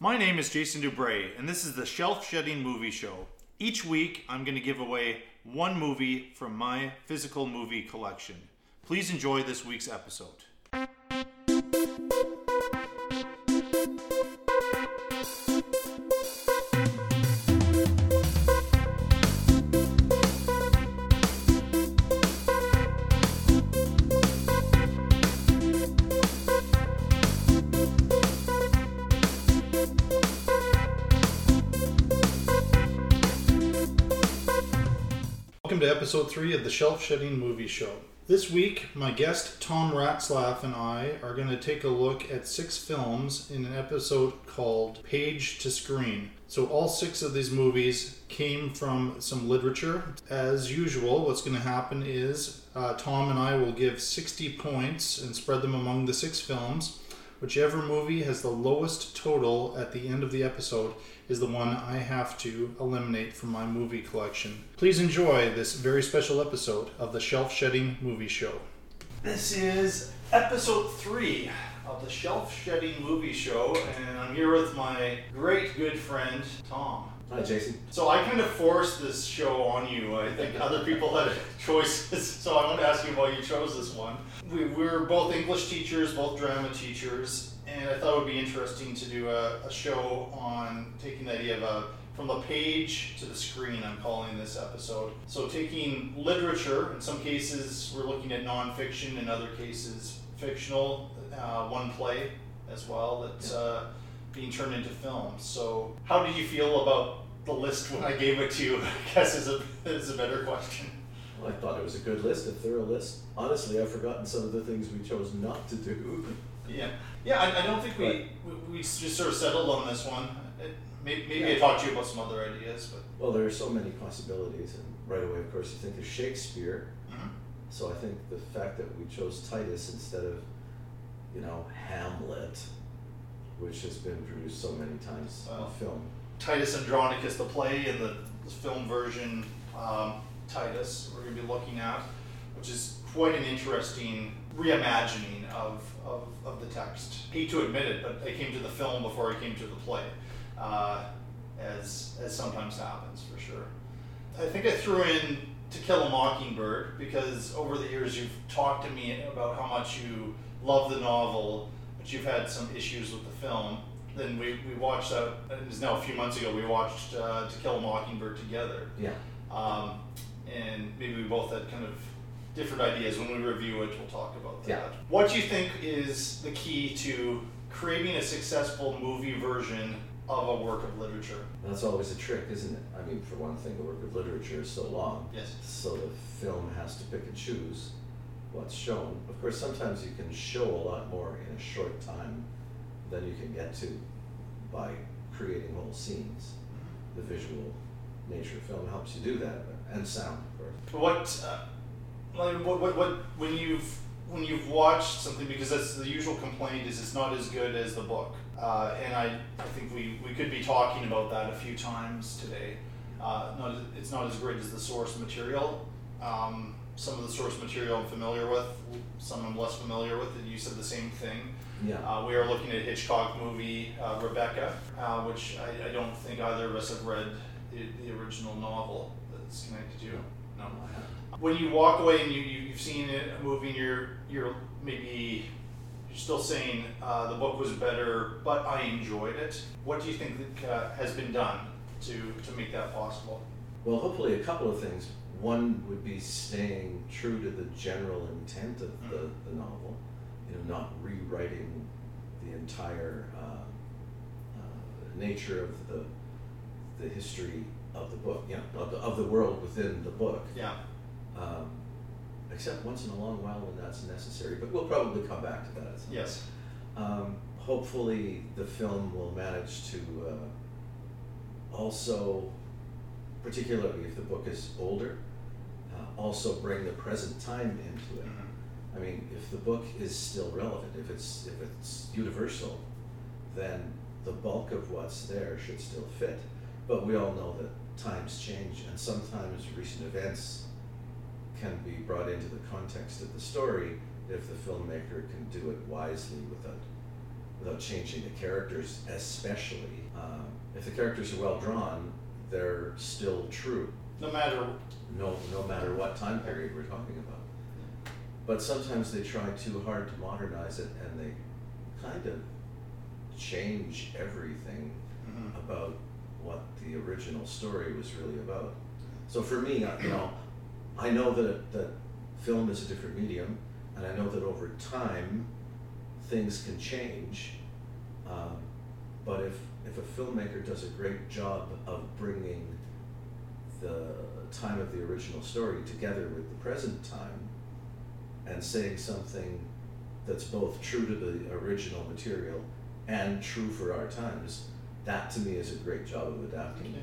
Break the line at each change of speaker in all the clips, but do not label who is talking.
My name is Jason Dubray, and this is the Shelf Shedding Movie Show. Each week, I'm going to give away one movie from my physical movie collection. Please enjoy this week's episode. Episode three of the Shelf Shedding Movie Show. This week, my guest Tom Ratzlaff and I are going to take a look at six films in an episode called Page to Screen. So, all six of these movies came from some literature. As usual, what's going to happen is uh, Tom and I will give 60 points and spread them among the six films. Whichever movie has the lowest total at the end of the episode is the one I have to eliminate from my movie collection. Please enjoy this very special episode of the Shelf Shedding Movie Show. This is episode three of the Shelf Shedding Movie Show, and I'm here with my great good friend Tom.
Hi, Jason.
So I kind of forced this show on you. I think other people had choices, so I want to ask you why you chose this one. We, we're both English teachers, both drama teachers, and I thought it would be interesting to do a, a show on taking the idea of a from the page to the screen. I'm calling this episode. So taking literature. In some cases, we're looking at nonfiction. In other cases, fictional. Uh, one play as well that's uh, being turned into film. So how did you feel about the list when I gave it to you? I guess is a is a better question.
Well, I thought it was a good list, a thorough list. Honestly, I've forgotten some of the things we chose not to do.
Yeah, yeah. I, I don't think we, we we just sort of settled on this one. It, maybe maybe I talked to you about some other ideas, but
Well, there are so many possibilities, and right away, of course, you think of Shakespeare.
mhm.
So I think the fact that we chose Titus instead of, you know, Hamlet, which has been produced so many times
Well.
on film.
Titus Andronicus, the play, and the, film version um, Titus, we're going to be looking at, which is quite an interesting reimagining of, of, of the text. I Hate to admit it, but I came to the film before I came to the play, uh, as, as sometimes happens for sure. I think I threw in To Kill a Mockingbird because over the years you've talked to me about how much you love the novel, you've had some issues with the film. Then we, we watched that, it was now a few months ago, we watched uh, To Kill a Mockingbird together.
Yeah.
Um, and maybe we both had kind of different ideas. When we review it, we'll talk about that.
Yeah.
What do you think is the key to creating a successful movie version of a work of literature?
That's always a trick, isn't it? I mean, for one thing, the work of literature is so long.
Yes.
So the film has to pick and choose what's shown. Of course, sometimes you can show a lot more in a short time than you can get to by creating whole scenes. The visual nature of film helps you do that, and sound, of course.
What, uh, like, what, what, what, when you've when you've watched something, because that's the usual complaint is it's not as good as the book, uh, and I, I think we, we could be talking about that a few times today. Uh, not it's not as great as the source material. Um, some of the source material I'm familiar with, some I'm less familiar with. And you said the same thing.
Yeah.
Uh, we are looking at Hitchcock movie, uh, Rebecca, uh, which I, I don't think either of us have read the, the original novel that's connected to. No. When you walk away and you, you you've seen it, a movie and you're you're maybe you're still saying uh, the book was better, but I enjoyed it. What do you think that, uh, has been done to to make that possible?
Well, hopefully, a couple of things. One would be staying true to the general intent of the,
Mhm.
the novel, you know, not rewriting the entire uh, uh, nature of the the history of the book, you know, of the, of the world within the book.
Yeah.
Um, except once in a long while when that's necessary, but we'll probably come back to that.
Yes.
um, hopefully, the film will manage to uh, also, particularly if the book is older, also bring the present time into it.
Mhm.
I mean, if the book is still relevant, if it's if it's universal, then the bulk of what's there should still fit. But we all know that times change, and sometimes recent events can be brought into the context of the story if the filmmaker can do it wisely without without changing the characters, especially. Um, if the characters are well drawn, they're still true,
No matter.
no, no matter what time period we're talking about. But sometimes they try too hard to modernize it and they kind of change everything
Mhm.
about what the original story was really about. So for me, I- you know, I know that that film is a different medium, and I know that over time things can change. Um, but if if a filmmaker does a great job of bringing the time of the original story together with the present time, and saying something that's both true to the original material and true for our times, that to me is a great job of adapting
Okay.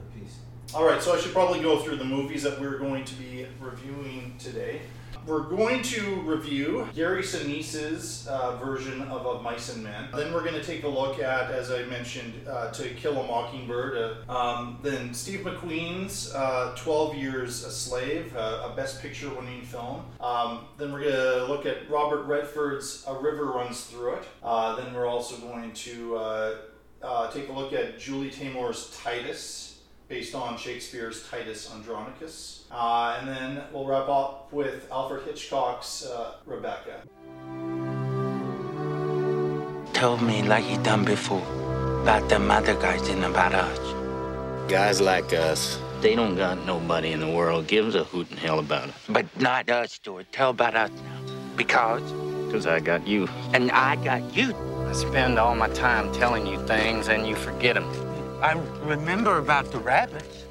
a piece.
All right, so I should probably go through the movies that we're going to be reviewing today. We're going to review Gary Sinise's uh, version of Of Mice and Men. Then we're going to take a look at, as I mentioned, uh, To Kill a Mockingbird. Uh, um, then Steve McQueen's uh, 12 Years a Slave, uh, a Best Picture winning film. Um, then we're going to look at Robert Redford's A River Runs Through It. Then we're also going to take a look at Julie Taymor's Titus based on Shakespeare's Titus Andronicus. Uh, and then we'll wrap up with Alfred Hitchcock's uh, Rebecca.
Tell me like you done before about them other guys and about us.
Guys like us, they don't got nobody in the world gives a hoot and hell about it.
But not us, Stuart. Tell about us now. Because,
Cause I got you.
and I got you.
I spend all my time telling you things and you forget them.
I remember about the rabbits.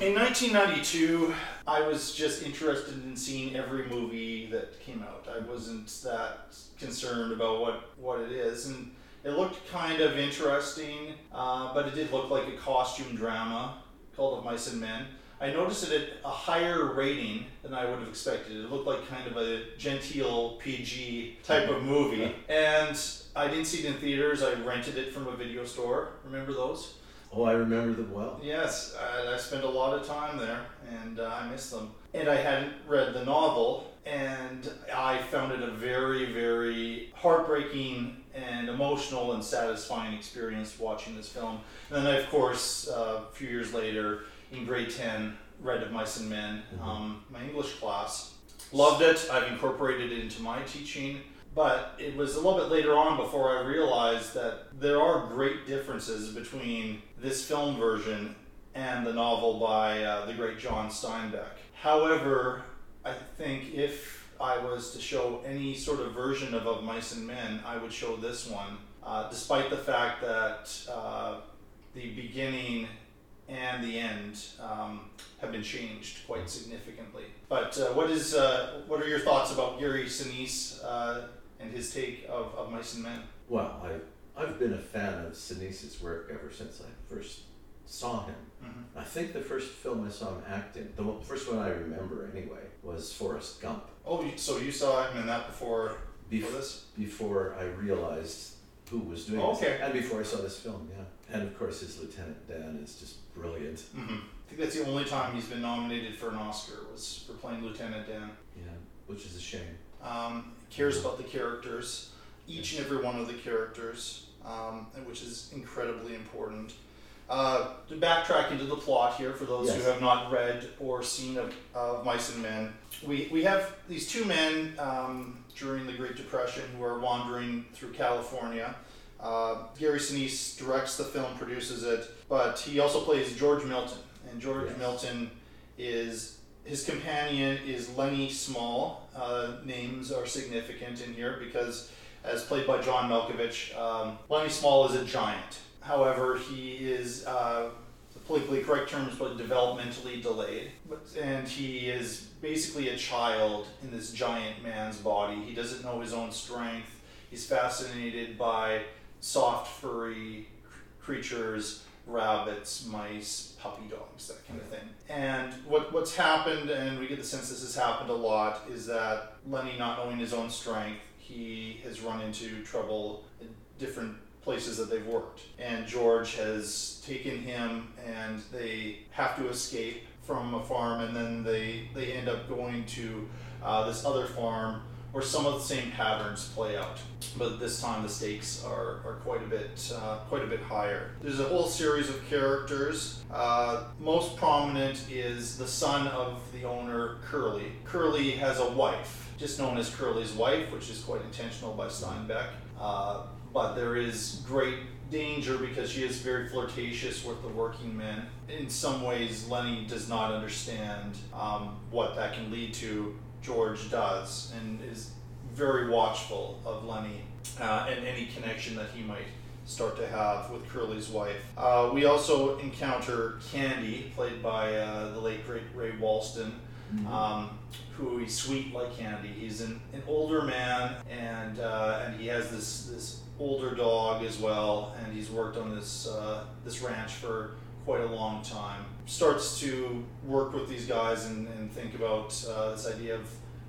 In 1992, I was just interested in seeing every movie that came out. I wasn't that concerned about what, what it is. And it looked kind of interesting, uh, but it did look like a costume drama called Of Mice and Men. I noticed it at a higher rating than I would have expected. It looked like kind of a genteel PG type of movie. And I didn't see it in theaters. I rented it from a video store. Remember those?
Oh, I remember them well.
Yes, I, I spent a lot of time there, and uh, I miss them. And I hadn't read the novel, and I found it a very, very heartbreaking and emotional and satisfying experience watching this film. And then, I, of course, uh, a few years later, in grade 10, read Of Mice and Men, um, my English class. Loved it. I've incorporated it into my teaching. But it was a little bit later on before I realized that there are great differences between this film version and the novel by uh, the great John Steinbeck. However, I think if I was to show any sort of version of Of Mice and Men, I would show this one, uh, despite the fact that uh, the beginning and the end um, have been changed quite significantly. But uh, what is uh, what are your thoughts about Gary Sinise uh, and his take of, of Mice and Men?
Well, I, I've been a fan of Sinise's work ever since I first saw him.
Mhm.
I think the first film I saw him act in, the first one I remember anyway, was Forrest Gump.
Oh, so you saw him in that before,
Bef-
before this?
Before I realized who was doing
Oh,
this. And before I saw this film, yeah. And of course, his Lieutenant Dan is just brilliant.
hmm I think that's the only time he's been nominated for an Oscar was for playing Lieutenant Dan.
Yeah, which is a shame.
Um, cares about the characters, each and every one of the characters, um, which is incredibly important. Uh, to backtrack into the plot here, for those who have not read or seen of, of Mice and Men, we, we have these two men um, during the Great Depression who are wandering through California. Uh, Gary Sinise directs the film, produces it, but he also plays George Milton. And George
Yes.
Milton is his companion is Lennie Small. Uh, names are significant in here because, as played by John Malkovich, um, Lennie Small is a giant. However, he is uh, the politically correct terms, but developmentally delayed, and he is basically a child in this giant man's body. He doesn't know his own strength. He's fascinated by soft, furry cr- creatures, rabbits, mice, puppy dogs, that kind of thing. And what what's happened, and we get the sense this has happened a lot, is that Lennie, not knowing his own strength, he has run into trouble in different places that they've worked. And George has taken him, and they have to escape from a farm, and then they they end up going to uh, this other farm where some of the same patterns play out, but this time the stakes are, are quite a bit uh, quite a bit higher. There's a whole series of characters. Uh, most prominent is the son of the owner, Curly. Curly has a wife, just known as Curly's wife, which is quite intentional by Steinbeck. Uh, but there is great danger because she is very flirtatious with the working men. In some ways, Lennie does not understand um, what that can lead to. George does and is very watchful of Lennie uh, and any connection that he might start to have with Curly's wife. Uh, we also encounter Candy, played by uh, the late great Ray Walston. Um, who he's sweet like candy. He's an, an older man, and uh, and he has this this older dog as well, and he's worked on this uh, this ranch for quite a long time. Starts to work with these guys and, and think about uh, this idea of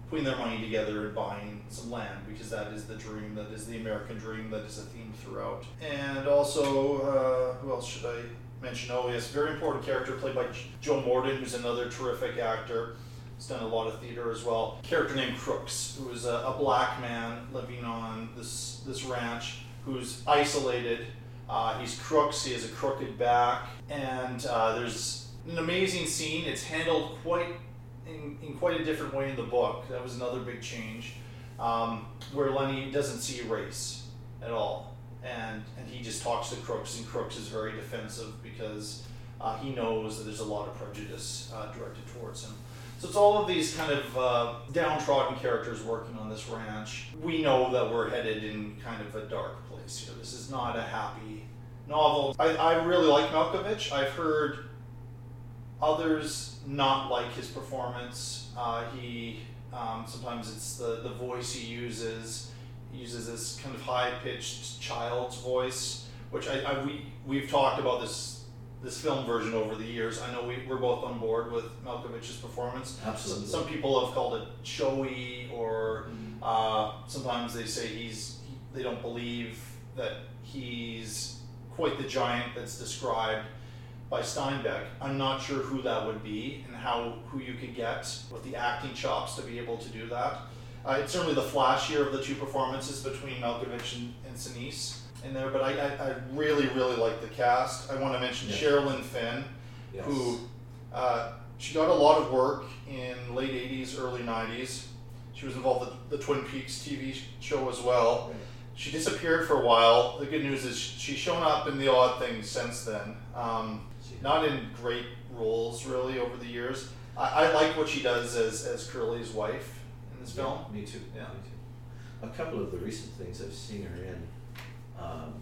putting their money together and buying some land because that is the dream, that is the American dream, that is a theme throughout. And also, uh, who else should I mention? Oh yes, very important character played by Joe Morton, who's another terrific actor. He's done a lot of theater as well. Character named Crooks, who is a, a black man living on this this ranch, who's isolated. Uh, he's crooks. He has a crooked back, and uh, there's an amazing scene. It's handled quite in, in quite a different way in the book. That was another big change, um, where Lennie doesn't see race at all, and and he just talks to Crooks, and Crooks is very defensive because uh, he knows that there's a lot of prejudice uh, directed towards him. So it's all of these kind of uh, downtrodden characters working on this ranch. We know that we're headed in kind of a dark place here. This is not a happy novel. I, I really like Malkovich. I've heard others not like his performance. Uh, he um, sometimes it's the, the voice he uses. He uses this kind of high pitched child's voice, which I, I we we've talked about this this film version over the years. I know we, we're both on board with Malkovich's performance.
Absolutely.
Some, some people have called it showy, or uh, sometimes they say he's he, they don't believe that he's quite the giant that's described by Steinbeck. I'm not sure who that would be and how who you could get with the acting chops to be able to do that. Uh, it's certainly the flashier of the two performances between Malkovich and, and Sinise in there, but I, I, I really, really like the cast. I want to mention
Yeah.
Sherilyn Fenn,
Yes.
who uh, she got a lot of work in late 80s, early 90s. She was involved with the Twin Peaks TV show as well.
Right.
She disappeared for a while. The good news is she's shown up in the odd things since then. Um, not in great roles really over the years. I, I like what she does as, as Curly's wife in this
Yeah,
film.
Me too.
Yeah.
Me too. A couple of the recent things I've seen her in um,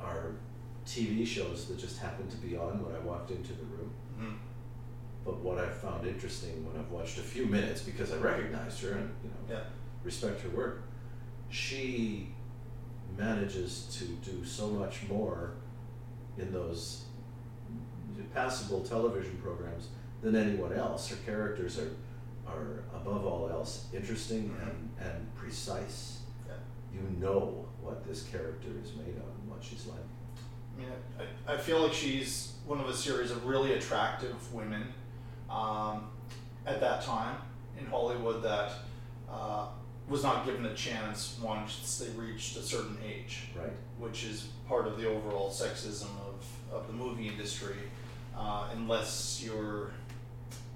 are TV shows that just happened to be on when I walked into the room.
Mhm.
But what I've found interesting when I've watched a few minutes because I recognized her and you know
Yeah.
respect her work, she manages to do so much more in those passable television programs than anyone else. Her characters are are above all else interesting and, and precise.
Yeah.
You know what this character is made of and what she's like.
I mean, I, I feel like she's one of a series of really attractive women um, at that time in Hollywood that uh, was not given a chance once they reached a certain age,
Right.
which is part of the overall sexism of, of the movie industry, uh, unless you're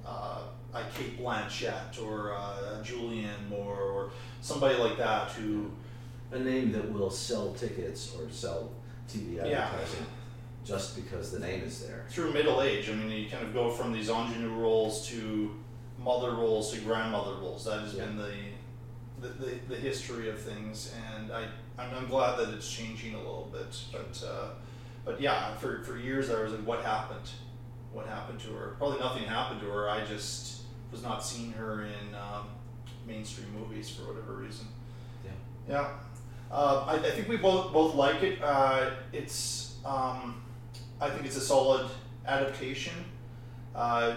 uh, a Cate Blanchett or uh, Julianne Moore or somebody like that who
A name that will sell tickets or sell TV
Yeah.
advertising just because the name is there.
through middle age, I mean, you kind of go from these ingenue roles to mother roles to grandmother roles. That has
Yeah.
been the, the, the, the history of things, and I, I'm, I'm glad that it's changing a little bit. But, uh, but yeah, for, for years I was like, what happened? What happened to her? Probably nothing happened to her. I just was not seeing her in um, mainstream movies for whatever reason.
Yeah.
Yeah, uh, I, I think we both both like it. Uh, it's um, I think it's a solid adaptation. Uh,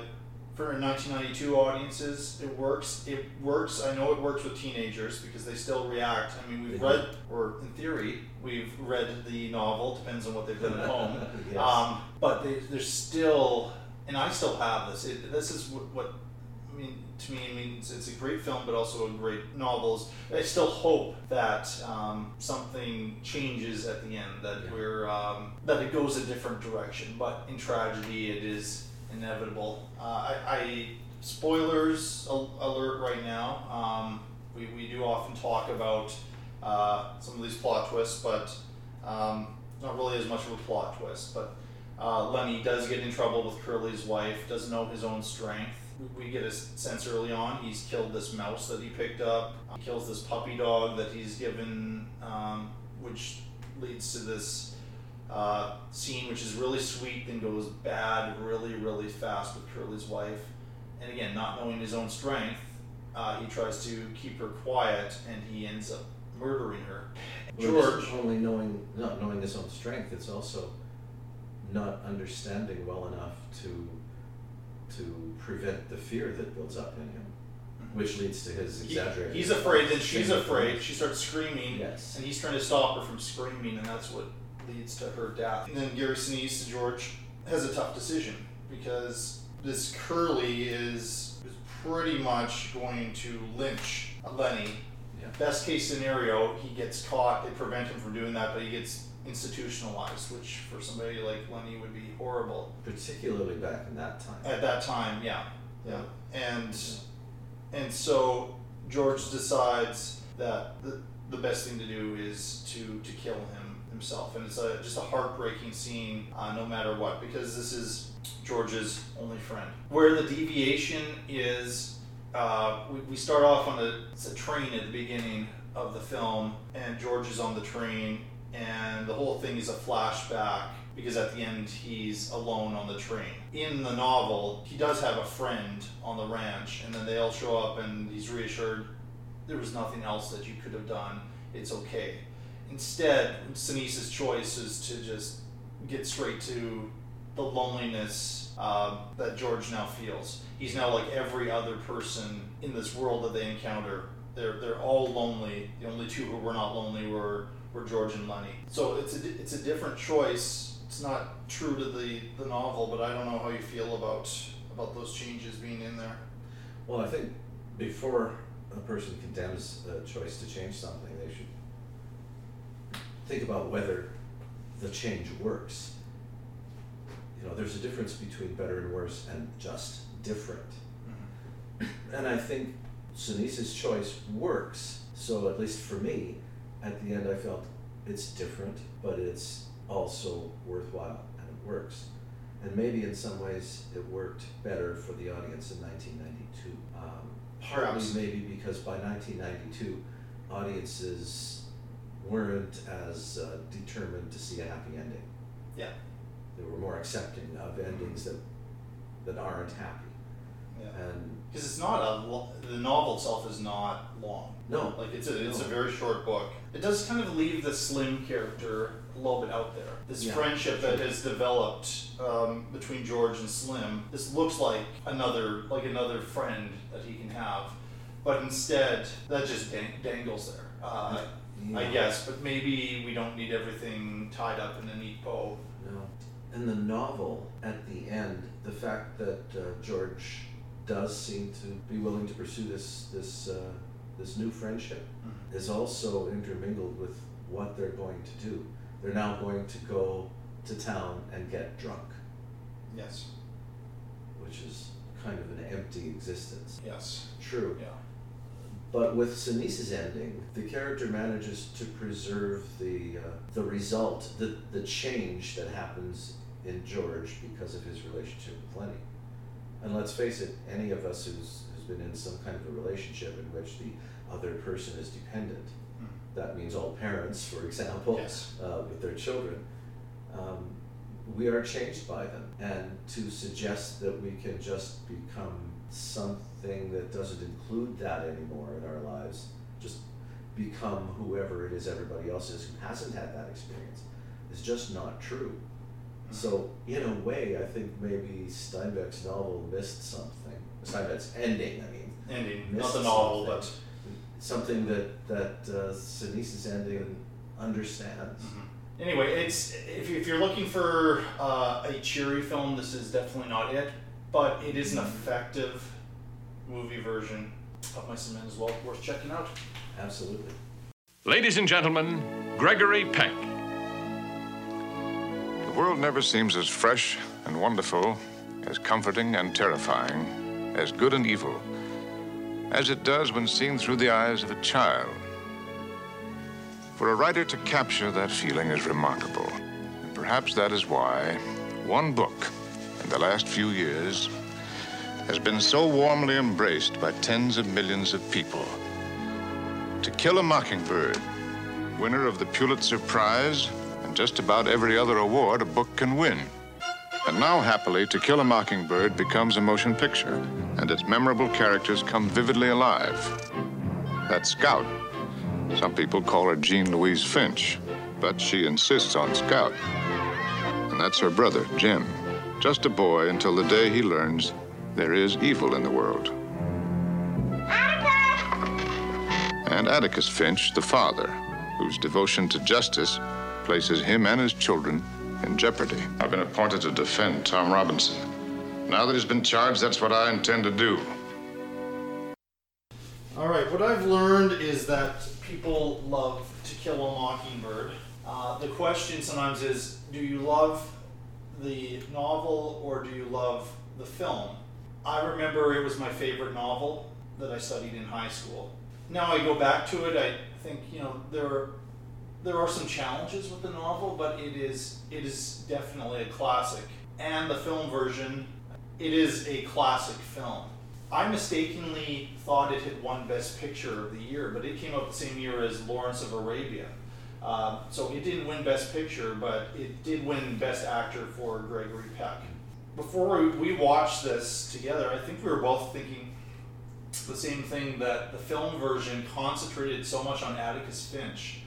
for 1992 audiences, it works. It works. I know it works with teenagers because they still react. I mean, we've read, or in theory, we've read the novel. Depends on what they've done at home.
Yes.
Um, but they, there's still, and I still have this. It, this is what, what I mean, to me, I mean, it's, a great film, but also a great novel. I still hope that um, something changes at the end, that
Yeah.
we're um, that it goes a different direction. But in tragedy, it is inevitable. Uh, I, I spoilers alert right now. Um, we, we do often talk about uh, some of these plot twists, but um, not really as much of a plot twist. But uh, Lennie does get in trouble with Curly's wife, doesn't know his own strength. We- We get a sense early on he's killed this mouse that he picked up. He kills this puppy dog that he's given, um, which leads to this uh, scene which is really sweet, then goes bad really, really fast with Curly's wife. And again, not knowing his own strength, uh, he tries to keep her quiet and he ends up murdering her.
Well,
George.
it's only knowing not knowing his own strength, it's also not understanding well enough to to prevent the fear that builds up in him, which leads to his
He- he's afraid, then she's afraid. She starts screaming,
Yes.
and he's trying to stop her from screaming, and that's what leads to her death. And then Gary Sinise to George has a tough decision because this Curly is, is pretty much going to lynch Lennie.
Yeah.
Best case scenario, he gets caught. They prevent him from doing that, but he gets institutionalized, which for somebody like Lennie would be horrible.
Particularly back in that time.
At that time, yeah, yeah, and and so George decides that the, the best thing to do is to to kill him himself, and it's a just a heartbreaking scene, uh, no matter what, because this is George's only friend. Where the deviation is, uh, we, we start off on a, it's a train at the beginning of the film, and George is on the train, and the whole thing is a flashback because at the end he's alone on the train. In the novel, he does have a friend on the ranch, and then they all show up, and he's reassured there was nothing else that you could have done. It's okay. Instead, Sinise's choice is to just get straight to the loneliness uh, that George now feels. He's now like every other person in this world that they encounter. They're they're all lonely. The only two who were not lonely were were George and Lennie. So it's a it's a different choice. It's not true to the the novel, but I don't know how you feel about about those changes being in there.
Well, I think before a person condemns a choice to change something, think about whether the change works. You know, there's a difference between better and worse and just different. And I think Sinise's choice works. So at least for me, at the end I felt it's different, but it's also worthwhile and it works. And maybe in some ways it worked better for the audience in 1992. Um, partly
Perhaps.
maybe because by 1992, audiences weren't as uh, determined to see a happy ending.
Yeah.
They were more accepting of endings that that aren't happy.
Yeah.
And
Because it's not a lo- the novel itself is not long.
No.
like it's a it's a very short book. It does kind of leave the Slim character a little bit out there. This
Yeah.
friendship that has developed um, between George and Slim. This looks like another like another friend that he can have, but instead that just dang- dangles there. Uh, I
Yeah.
guess, but maybe we don't need everything tied up in a neat bow.
No. In the novel, at the end, the fact that uh, George does seem to be willing to pursue this this uh, this new friendship is also intermingled with what they're going to do. They're now going to go to town and get drunk,
Yes.
which is kind of an empty existence.
Yes.
True.
Yeah.
But with Sinise's ending, the character manages to preserve the uh, the result, the the change that happens in George because of his relationship with Lennie. And let's face it, any of us who's who's been in some kind of a relationship in which the other person is dependent,
Mm.
that means all parents, for example,
Yes.
uh, with their children, um, we are changed by them. And to suggest that we can just become something that doesn't include that anymore in our lives, just become whoever it is everybody else is who hasn't had that experience, is just not true. So, in a way, I think maybe Steinbeck's novel missed something. Steinbeck's ending, I mean.
Ending, not the novel, but.
Something that, that uh, Sinise's ending understands.
Anyway, it's if, if you're looking for uh, a cheery film, this is definitely not it. But it is an effective movie version of Mice and Men as well. Worth checking out.
Absolutely.
Ladies and gentlemen, Gregory Peck.
The world never seems as fresh and wonderful, as comforting and terrifying, as good and evil, as it does when seen through the eyes of a child. For a writer to capture that feeling is remarkable. And perhaps that is why one book in the last few years has been so warmly embraced by tens of millions of people. To Kill a Mockingbird, winner of the Pulitzer Prize and just about every other award a book can win. And now, happily, To Kill a Mockingbird becomes a motion picture, and its memorable characters come vividly alive. That Scout. Some people call her Jean Louise Finch, but she insists on Scout. And that's her brother, Jem. Just a boy until the day he learns there is evil in the world. And Atticus Finch, the father, whose devotion to justice places him and his children in jeopardy. I've been appointed to defend Tom Robinson. Now that he's been charged, that's what I intend to do.
All right, what I've learned is that people love To Kill a Mockingbird. Uh, the question sometimes is do you love the novel or do you love the film? I remember it was my favorite novel that I studied in high school. Now I go back to it, I think, you know, there are, there are some challenges with the novel, but it is it is definitely a classic. And the film version, it is a classic film. I mistakenly thought it had won Best Picture of the year, but it came out the same year as Lawrence of Arabia. Uh, so it didn't win Best Picture, but it did win Best Actor for Gregory Peck. Before we watched this together, I think we were both thinking the same thing that the film version concentrated so much on Atticus Finch.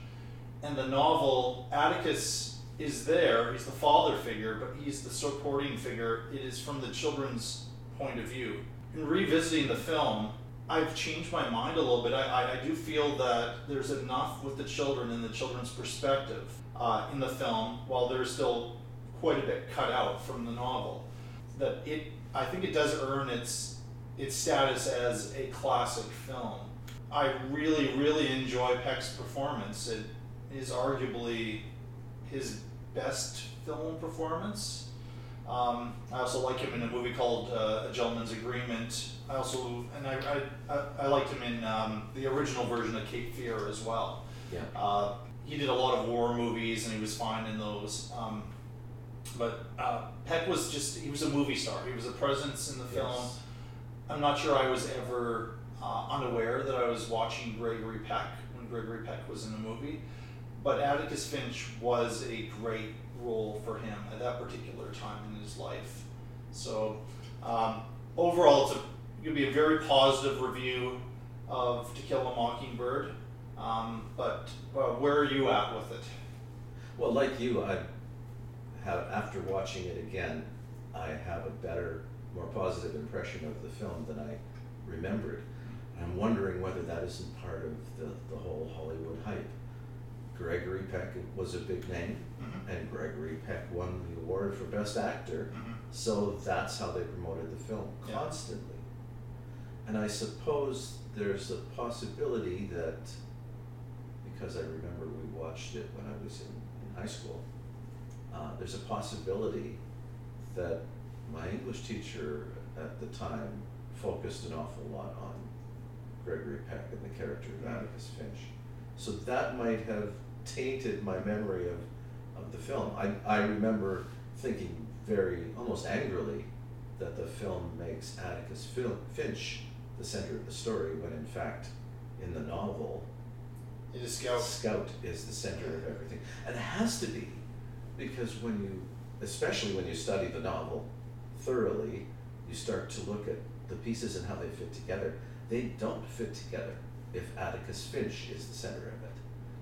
And the novel, Atticus is there, he's the father figure, but he's the supporting figure. It is from the children's point of view. In revisiting the film, I've changed my mind a little bit. I, I, I do feel that there's enough with the children and the children's perspective uh, in the film, while there's still quite a bit cut out from the novel. That it, I think it does earn its its status as a classic film. I really, really enjoy Peck's performance. It is arguably his best film performance. Um, I also like him in a movie called uh, A Gentleman's Agreement. I also, and I, I, I, I liked him in um, the original version of Cape Fear as well.
Yeah.
Uh, he did a lot of war movies and he was fine in those. Um, but uh, Peck was just, he was a movie star. He was a presence in the film.
Yes.
I'm not sure I was ever uh, unaware that I was watching Gregory Peck when Gregory Peck was in the movie, but Atticus Finch was a great role for him at that particular time in his life. So um, overall, it's a, going to be a very positive review of To Kill a Mockingbird. Um, but uh, where are you at with it?
Well, like you, I have, after watching it again, I have a better, more positive impression of the film than I remembered. I'm wondering whether that isn't part of the, the whole Hollywood hype. Gregory Peck was a big name,
Mhm.
and Gregory Peck won the award for Best Actor.
Mhm.
So that's how they promoted the film
Yeah.
constantly. And I suppose there's a possibility that, because I remember we watched it when I was in, in high school, uh, there's a possibility that my English teacher at the time focused an awful lot on Gregory Peck and the character of Atticus Finch. So that might have tainted my memory of, of the film. I, I remember thinking very, almost angrily, that the film makes Atticus Fil- Finch the center of the story, when in fact, in the novel,
It is Scout.
Scout is the center of everything. And it has to be, because when you, especially when you study the novel thoroughly, you start to look at the pieces and how they fit together. They don't fit together if Atticus Finch is the center of it.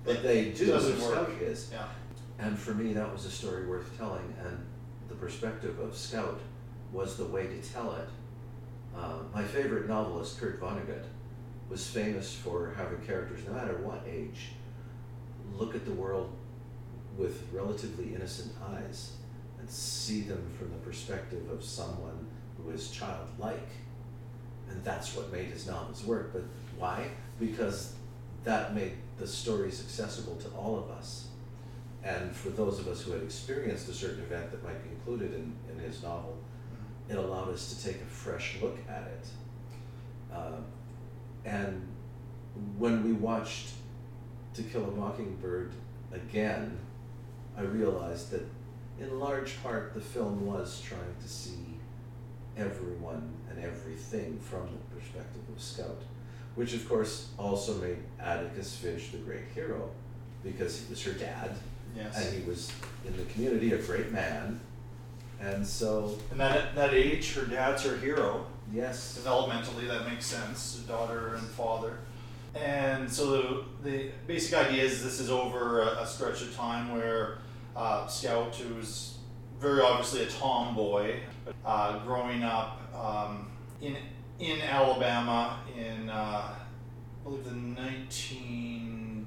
But they do if. Scout is.
Yeah.
And for me, that was a story worth telling, and the perspective of Scout was the way to tell it. Uh, my favorite novelist, Kurt Vonnegut, was famous for having characters, no matter what age, look at the world with relatively innocent eyes and see them from the perspective of someone who is childlike. and that's what made his novels work. But why? Because that made the stories accessible to all of us. And for those of us who had experienced a certain event that might be included in, in his novel, it allowed us to take a fresh look at it. Uh, and when we watched To Kill a Mockingbird again, I realized that in large part the film was trying to see everyone and everything from the perspective of Scout, which of course also made Atticus Finch the great hero because he was her dad
Yes.
and he was in the community a great man. And so,
And that at that age, her dad's her hero.
yes,
Developmentally, that makes sense. Daughter and father. And so the, the basic idea is this is over a, a stretch of time where uh, Scout, who's very obviously a tomboy, uh, growing up um, in in Alabama in uh, I believe the 1920s,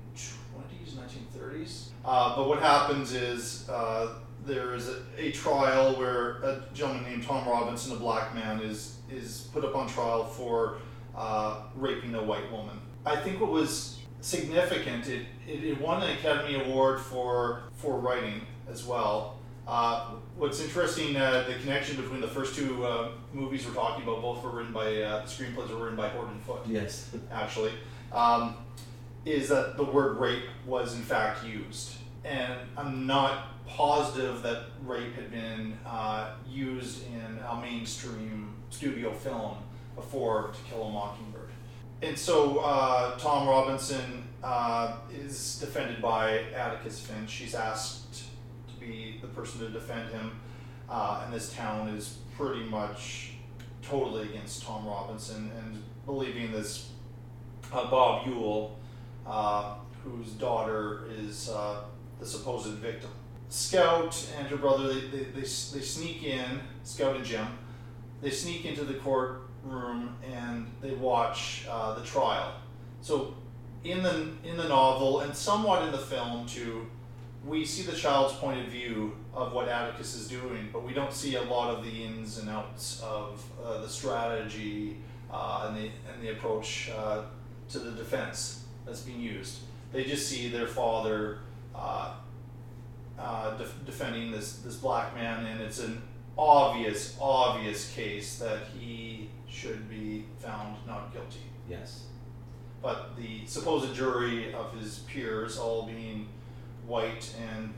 1930s. Uh, but what happens is uh, there is a, a trial where a gentleman named Tom Robinson, a black man, is is put up on trial for uh, raping a white woman. I think what was significant, it, it, it won an Academy Award for for writing as well. Uh, what's interesting, uh, the connection between the first two uh, movies we're talking about, both were written by uh, the screenplays were written by Horton Foote
yes,
actually, um, is that the word rape was in fact used. And I'm not positive that rape had been uh, used in a mainstream studio film before To Kill a Mockingbird. And so uh, Tom Robinson uh, is defended by Atticus Finch. He's asked to be the person to defend him. Uh, and this town is pretty much totally against Tom Robinson and believing this uh, Bob Ewell, uh, whose daughter is uh, the supposed victim. Scout and her brother, they, they, they, they sneak in, Scout and Jem, they sneak into the courtroom and they watch uh, the trial. So in the, in the novel and somewhat in the film too, we see the child's point of view of what Atticus is doing, but we don't see a lot of the ins and outs of uh, the strategy uh, and the and the approach uh, to the defense that's being used. They just see their father uh, uh, def- defending this this black man, and it's an obvious obvious case that he should be found not guilty.
yes,
But the supposed jury of his peers, all being white and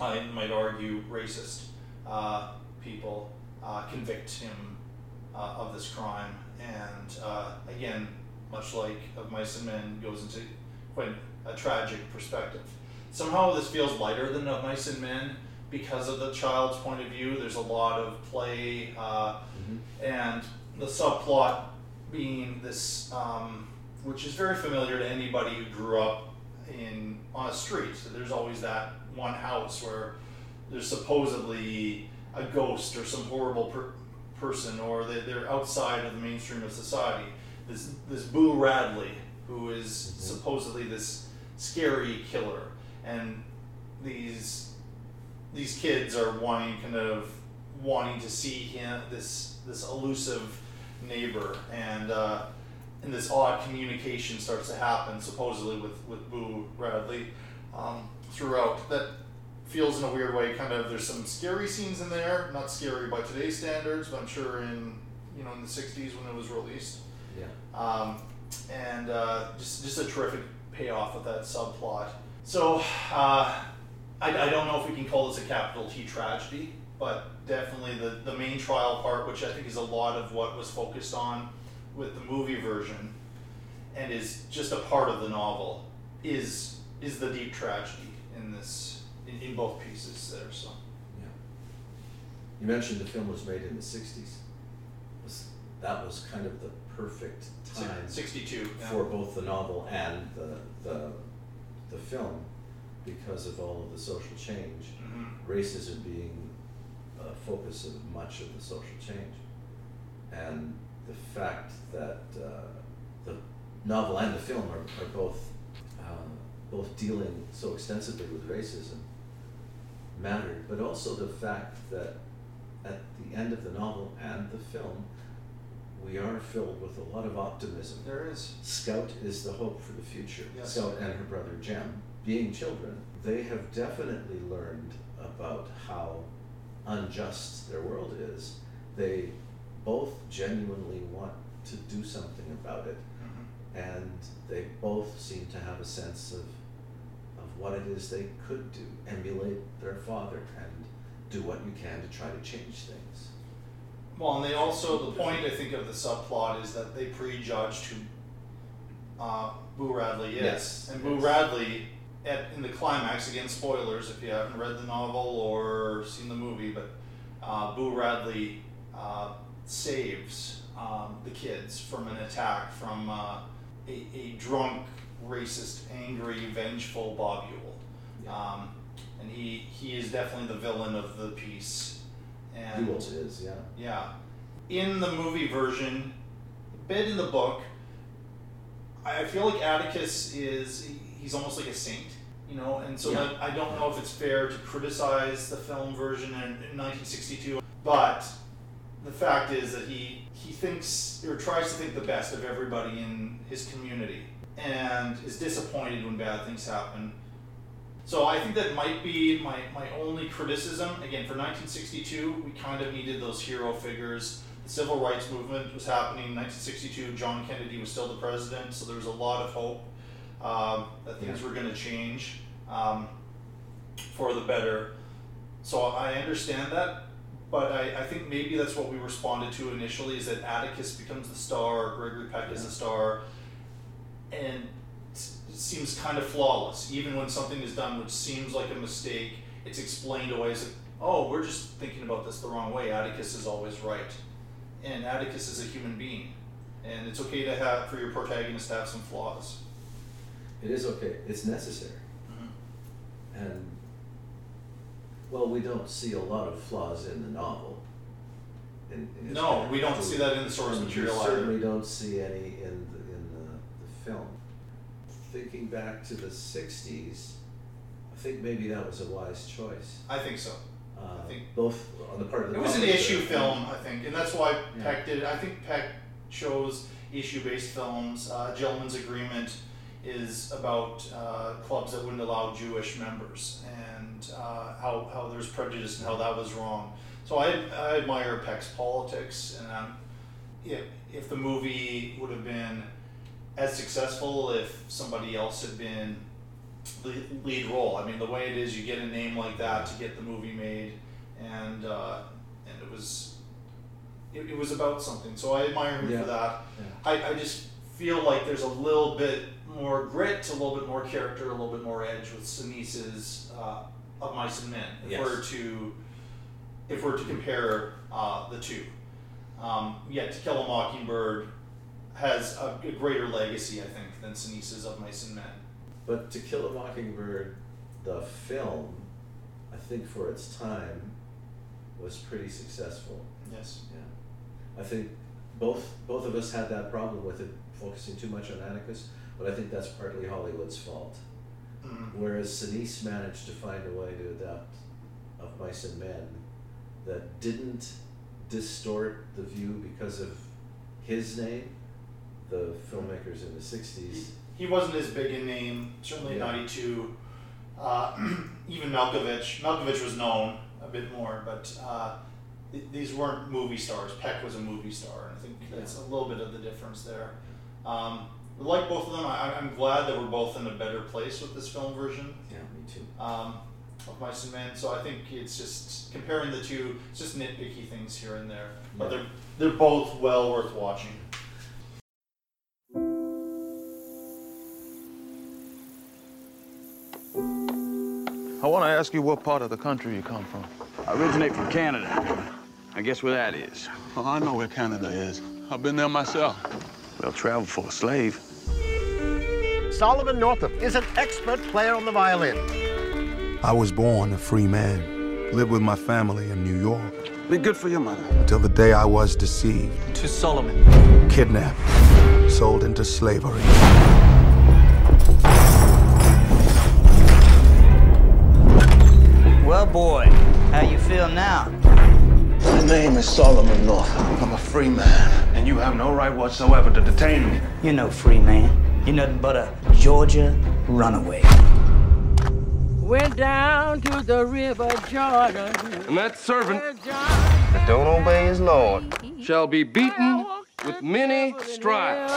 I might argue racist uh, people, uh, convict him uh, of this crime. And uh, again, much like of Mice and Men, goes into quite a tragic perspective. Somehow this feels lighter than of Mice and Men because of the child's point of view. There's a lot of play uh, and the subplot being this, um, which is very familiar to anybody who grew up in on a street. So there's always that one house where there's supposedly a ghost or some horrible per- person, or they, they're outside of the mainstream of society. This this Boo Radley, who is supposedly this scary killer, and these these kids are wanting kind of wanting to see him this this elusive neighbor and uh, and this odd communication starts to happen supposedly with with Boo Radley um, throughout. That feels in a weird way kind of there's some scary scenes in there. Not scary by today's standards but I'm sure in you know in the 60s when it was released.
Yeah,
um, and uh, just just a terrific payoff of that subplot. So uh, I, I don't know if we can call this a capital T tragedy, but definitely the the main trial part, which I think is a lot of what was focused on with the movie version, and is just a part of the novel, is is the deep tragedy in this in, in both pieces there. So
yeah. You mentioned the film was made in the '60s. Was that was kind of the perfect time
sixty two.
for both the novel and the the the film because of all of the social change,
hmm
racism being focus of much of the social change, and the fact that uh, the novel and the film are, are both uh, both dealing so extensively with racism mattered, but also the fact that at the end of the novel and the film, we are filled with a lot of optimism.
There is.
Scout is the hope for the future.
Yes.
Scout and her brother Jem, being children, they have definitely learned about how unjust their world is. They both genuinely want to do something about it, and they both seem to have a sense of of what it is they could do, emulate their father, and do what you can to try to change things.
Well, and they also the point I think of the subplot is that they prejudged who uh, Boo Radley is,
Yes,
and Boo
yes.
Radley at in the climax again spoilers if you haven't read the novel or seen the movie, but uh, Boo Radley uh, saves um, the kids from an attack from uh, a, a drunk, racist, angry, vengeful Bob Ewell.
Yeah.
Um, and he, he is definitely the villain of the piece. And
Ewell is, yeah.
yeah. In the movie version, bit in the book, I feel like Atticus is he's almost like a saint, you know, and so
Yeah.
I don't know if it's fair to criticize the film version in, in 1962, but the fact is that he he thinks or tries to think the best of everybody in his community and is disappointed when bad things happen. So I think that might be my, my only criticism. Again, for 1962, we kind of needed those hero figures. The civil rights movement was happening in 1962. John Kennedy was still the president, so there was a lot of hope um, that things
Yeah.
were going to change um, for the better. So I understand that, but I, I think maybe that's what we responded to initially is that Atticus becomes the star, Gregory Peck is the star, and it seems kind of flawless. Even when something is done which seems like a mistake, it's explained away as, oh, we're just thinking about this the wrong way. Atticus is always right. And Atticus is a human being. And it's okay to have, for your protagonist to have some flaws.
It is okay. It's necessary. And well, we don't see a lot of flaws in the novel. In, in
No, we don't see that in the source material
We
either.
certainly don't see any in the, in the, the film. Thinking back to the '60s, I think maybe that was a wise choice.
I think so.
Uh,
think-
both on the part of the
It was an issue film, I think, and that's why
Yeah.
Peck did it. I think Peck chose issue-based films. Uh, Gentleman's Agreement is about uh, clubs that wouldn't allow Jewish members and uh, how, how there's prejudice and how that was wrong. So I, I admire Peck's politics, and um, if, if the movie would have been as successful if somebody else had been the lead role. I mean, the way it is, you get a name like that to get the movie made, and uh, and it was it, it was about something. So I admire him
Yeah.
for that.
Yeah.
I, I just feel like there's a little bit more grit, a little bit more character, a little bit more edge with Sinise's uh, of Mice and Men. If
Yes.
we're to if we're to compare uh, the two, um, yet To Kill a Mockingbird has a, a greater legacy, I think, than Sinise's of Mice and Men.
But To Kill a Mockingbird, the film, I think for its time, was pretty successful.
Yes.
Yeah, I think both both of us had that problem with it focusing too much on Atticus, but I think that's partly Hollywood's fault.
Mhm.
Whereas Sinise managed to find a way to adapt of Mice and Men that didn't distort the view because of his name. The filmmakers in the '60s.
He wasn't as big a name, certainly
Yeah.
'92. Uh, even Malkovich. Malkovich was known a bit more, but uh, th- these weren't movie stars. Peck was a movie star, and I think that's a little bit of the difference there. Um, like both of them. I, I'm glad that we're both in a better place with this film version
Yeah, me too.
um, of Mice and Men. So I think it's just comparing the two. It's just nitpicky things here and there, but
Yeah.
they're they're both well worth watching.
I want to ask you what part of the country you come from.
I originate from Canada. I guess where that is.
Oh, I know where Canada is. I've been there myself.
Well, travel for a slave.
Solomon Northup is an expert player on the violin.
I was born a free man, lived with my family in New York
Be good for your mother.
until the day I was deceived,
To Solomon.
kidnapped, sold into slavery.
Well, boy, how you feel now?
My name is Solomon Northup. I'm a free man, and you have no right whatsoever to detain me.
You're no free man. You're nothing but a Georgia runaway.
Went down to the river Jordan.
And that servant that don't obey his Lord shall be beaten with many stripes.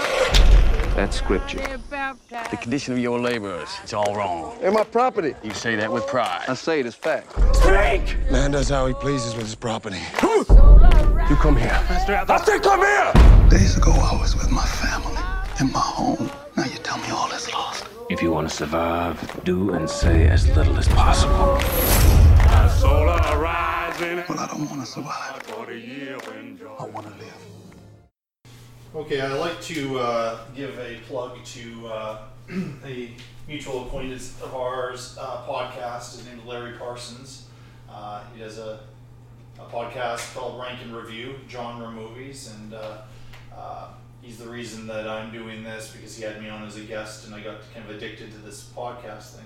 That's scripture.
The condition of your laborers, it's all wrong.
And my property.
You say that with pride.
I say it as fact.
Speak!
Man does how he pleases with his property.
You come here.
I said come here!
Days ago, I was with my family in my home. You
want to survive, do and say as little as possible.
Well, I don't want to survive. I want to live.
Okay, I'd like to uh, give a plug to uh, a mutual acquaintance of ours uh, podcast. His name is Larry Parsons. Uh, he does a, a podcast called Rank and Review Genre Movies, and uh, uh, he's the reason that I'm doing this because he had me on as a guest, and I got kind of addicted to this podcast thing.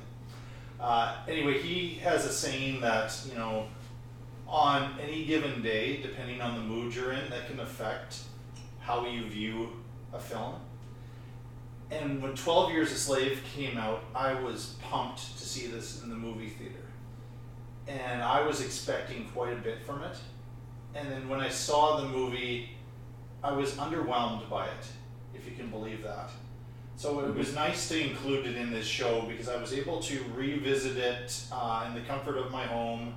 Uh, anyway, he has a saying that you know, on any given day, depending on the mood you're in, that can affect how you view a film. And when 12 Years a Slave came out, I was pumped to see this in the movie theater. And I was expecting quite a bit from it. And then when I saw the movie, I was underwhelmed by it, if you can believe that. So it was nice to include it in this show because I was able to revisit it uh, in the comfort of my home,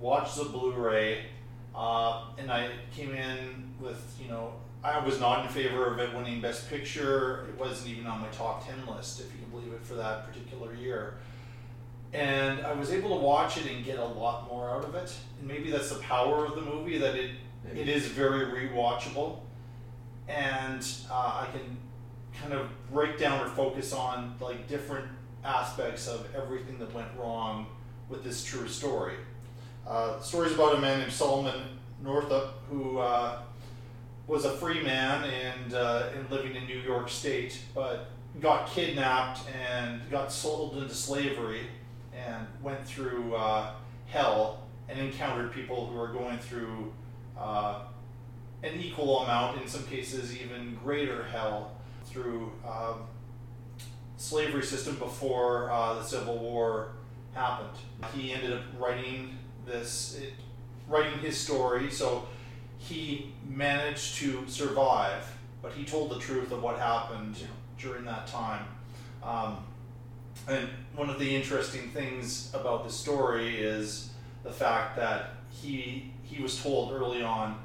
watch the Blu-ray, uh, and I came in with you know I was not in favor of it winning Best Picture. It wasn't even on my top ten list, if you can believe it, for that particular year. And I was able to watch it and get a lot more out of it. And maybe that's the power of the movie that it it is very rewatchable, and uh, I can kind of break down or focus on like different aspects of everything that went wrong with this true story. Uh, the story is about a man named Solomon Northup who uh, was a free man and, uh, and living in New York State, but got kidnapped and got sold into slavery and went through uh, hell and encountered people who are going through uh, an equal amount, in some cases even greater hell, through um, slavery system before uh, the Civil War happened. He ended up writing this, it, writing his story. So he managed to survive, but he told the truth of what happened during that time. Um, and one of the interesting things about the story is the fact that he he was told early on,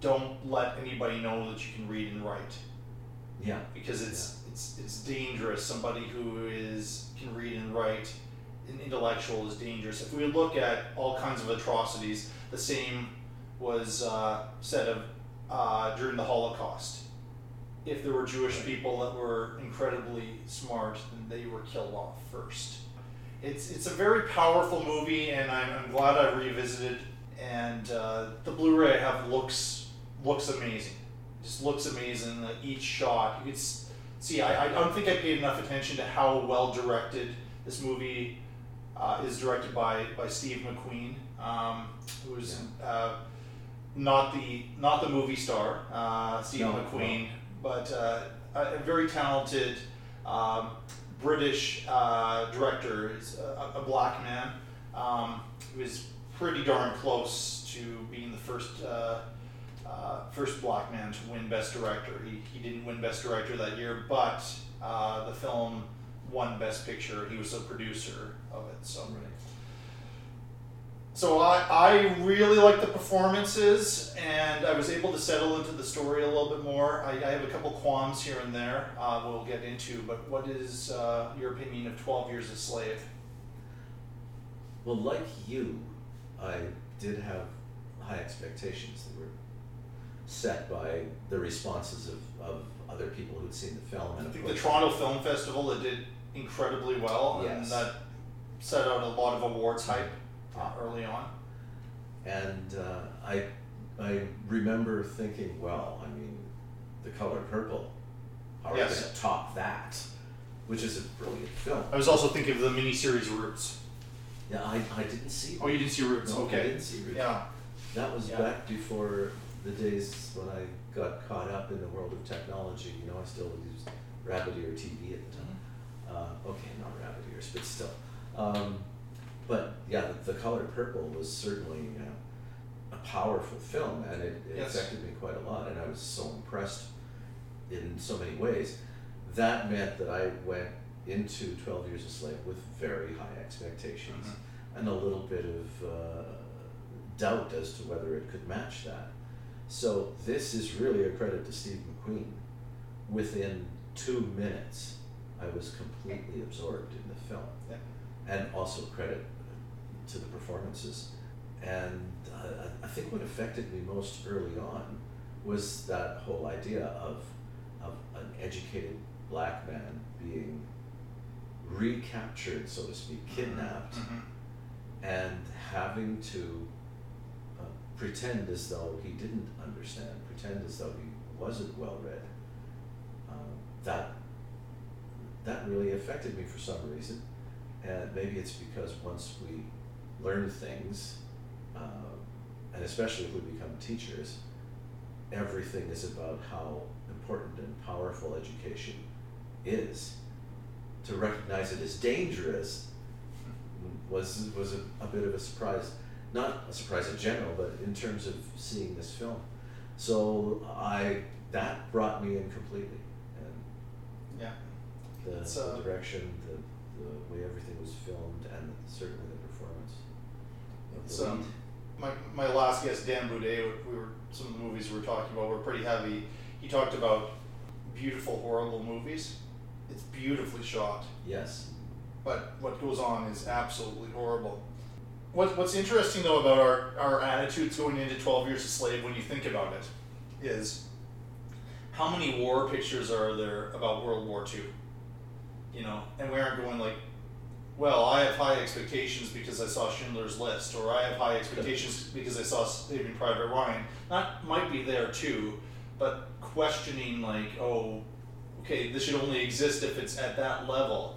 don't let anybody know that you can read and write.
Yeah.
Because it's it's it's dangerous. Somebody who is can read and write, an intellectual is dangerous. If we look at all kinds of atrocities, the same was uh, said of uh, during the Holocaust. If there were Jewish people that were incredibly smart, then they were killed off first. It's it's a very powerful movie, and I'm, I'm glad I revisited. And uh, the Blu-ray I have looks looks amazing. Just looks amazing. Like each shot, you can see. I, I don't think I paid enough attention to how well directed this movie uh, is directed by by Steve McQueen, um, who's uh, not the not the movie star uh, Steve
No,
McQueen, but uh, a, very talented um, British uh, director. He's a, a black man um, who is pretty darn close to being the first. Uh, uh, first black man to win Best Director. He, he didn't win Best Director that year, but uh, the film won Best Picture. He was a producer of it. So, so I, I really like the performances, and I was able to settle into the story a little bit more. I, I have a couple qualms here and there uh, we'll get into, but what is uh, your opinion of 12 Years a Slave?
Well, like you, I did have high expectations that were set by the responses of, of other people who'd seen the film.
I
And of
think the Toronto Film Festival it did incredibly well, and that set out a lot of awards hype uh, early on.
And uh, I, I remember thinking, well, I mean, the color purple, how are we
Yes.
going to top that? Which is a brilliant film.
I was also thinking of the miniseries Roots.
Yeah, I, I didn't see.
Oh, you didn't see Roots?
No,
okay.
I didn't see Roots.
Yeah.
That was
Yeah.
back before the days when I got caught up in the world of technology. You know, I still used rabbit ear TV at the time. Uh, okay, not rabbit ears, but still. Um, but yeah, the, the color purple was certainly uh, a powerful film, and it, it
Yes.
affected me quite a lot. And I was so impressed in so many ways. That meant that I went into Twelve Years a Slave with very high expectations and a little bit of uh, doubt as to whether it could match that. So this is really a credit to Steve McQueen. Within two minutes, I was completely absorbed in the film,
Yeah.
and also credit to the performances. And uh, I- I think what affected me most early on was that whole idea of of an educated black man being recaptured, so to speak, kidnapped
Mhm.
and having to uh, pretend as though he didn't understand, pretend as though he wasn't well read. Um, that that really affected me for some reason, and maybe it's because once we learn things, uh, and especially if we become teachers, everything is about how important and powerful education is. To recognize it as dangerous was was a, a bit of a surprise. Not a surprise in general, but in terms of seeing this film. So I that brought me in completely, and
Yeah.
the, the
uh,
direction, the, the way everything was filmed, and certainly the performance the lead.
um, my, my last guest, Dan Boudet, we were some of the movies we were talking about were pretty heavy. He talked about beautiful, horrible movies. It's beautifully shot,
Yes.
but what goes on is absolutely horrible. What, what's interesting though about our, our attitudes going into 12 Years a Slave when you think about it is how many war pictures are there about World War II? You know, and we aren't going like, well, I have high expectations because I saw Schindler's List, or I have high expectations because I saw Saving Private Ryan. That might be there too, but questioning like, oh, okay, this should only exist if it's at that level.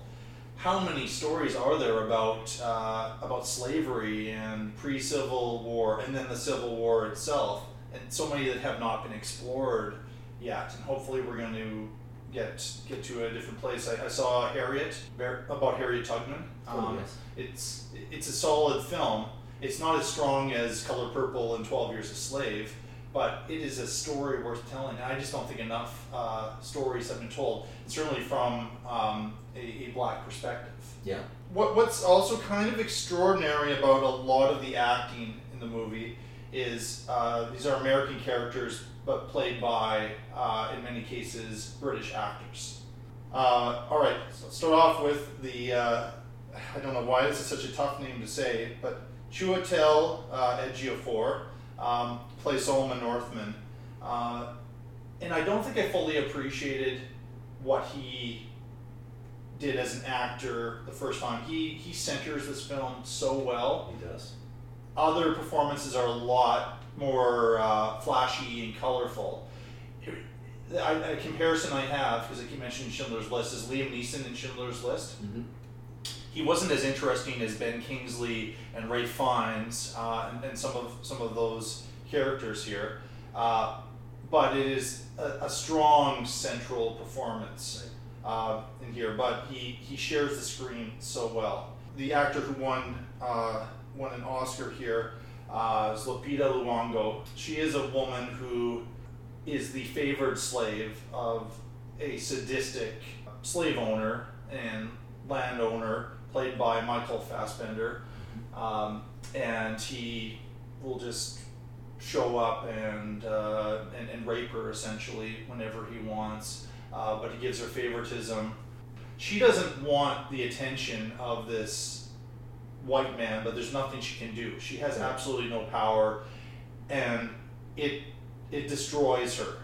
How many stories are there about uh, about slavery and pre-Civil War, and then the Civil War itself, and so many that have not been explored yet? And hopefully, we're going to get get to a different place. I, I saw Harriet about Harriet Tubman.
Oh,
Um,
yes.
It's it's a solid film. It's not as strong as Color Purple and Twelve Years a Slave, but it is a story worth telling. And I just don't think enough uh, stories have been told, certainly from um, a, a black perspective.
Yeah.
What What's also kind of extraordinary about a lot of the acting in the movie is uh, these are American characters, but played by, uh, in many cases, British actors. Uh, all right, so let's start off with the. Uh, I don't know why this is such a tough name to say, but Chiwetel uh, Ejiofor um, plays Solomon Northman, uh, and I don't think I fully appreciated what he did as an actor the first time. He he centers this film so well.
He does.
Other performances are a lot more uh, flashy and colorful. I, a comparison I have, because I keep mentioning Schindler's List, is Liam Neeson in Schindler's List.
Mm-hmm.
He wasn't as interesting as Ben Kingsley and Ralph Fiennes uh, and, and some of some of those characters here, uh, but it is a, a strong central performance uh, in here. But he, he shares the screen so well. The actor who won uh, won an Oscar here uh, is Lupita Nyong'o. She is a woman who is the favored slave of a sadistic slave owner and landowner played by Michael Fassbender. Um, and he will just show up and, uh, and, and rape her essentially whenever he wants. Uh, but he gives her favoritism. She doesn't want the attention of this white man, but there's nothing she can do. She has absolutely no power, and it it destroys her.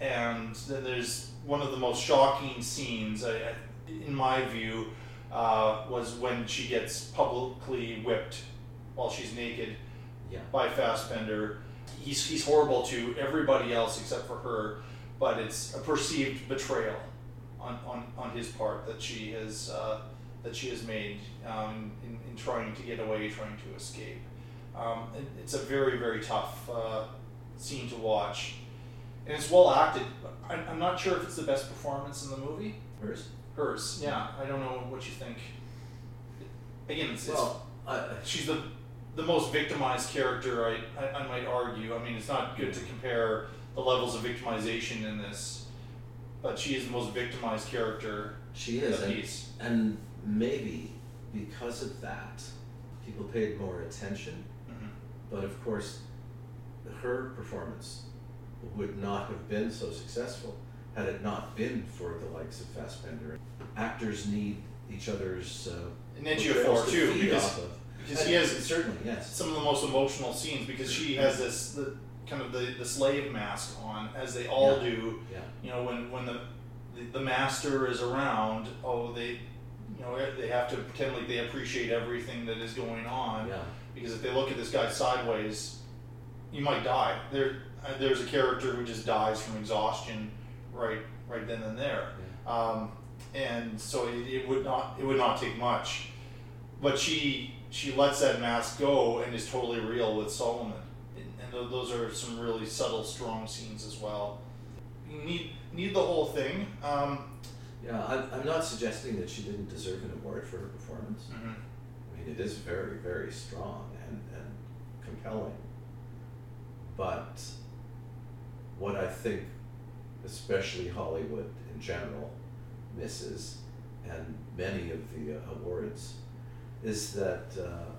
And then there's one of the most shocking scenes, I, I- in my view, uh, was when she gets publicly whipped while she's naked
Yeah.
by Fassbender. He's, he's horrible to everybody else except for her, but it's a perceived betrayal on, on, on his part that she has uh, that she has made um, in, in trying to get away, trying to escape. Um, it, it's a very very tough uh, scene to watch, and it's well acted. I, I'm not sure if it's the best performance in the movie.
Hers.
Hers, yeah. I don't know what you think. Again, it's,
Well,
it's she's the the most victimized character. I, I I might argue. I mean, it's not good to compare the levels of victimization in this, but she is the most victimized character.
She is, and,
piece.
and maybe because of that, people paid more attention.
Mhm.
But of course, her performance would not have been so successful had it not been for the likes of Fassbender. Actors need each other's uh,
And then Ejiofor
to
too, because
of.
because he has
certainly yes.
some of the most emotional scenes because she has this the kind of the, the slave mask on as they all
Yeah.
do.
Yeah.
You know when when the, the the master is around, oh they you know they have to pretend like they appreciate everything that is going on.
Yeah.
Because if they look at this guy sideways, you might die. There uh, there's a character who just dies from exhaustion right right then and there. Um, and so it, it would not it would not take much but she she lets that mask go and is totally real with Solomon, and, and those are some really subtle, strong scenes as well. You need need the whole thing. Um,
Yeah, I'm, I'm not suggesting that she didn't deserve an award for her performance.
Mhm.
I mean, it is very, very strong and, and compelling. But what I think, especially Hollywood in general, misses, and many of the uh, awards, is that uh,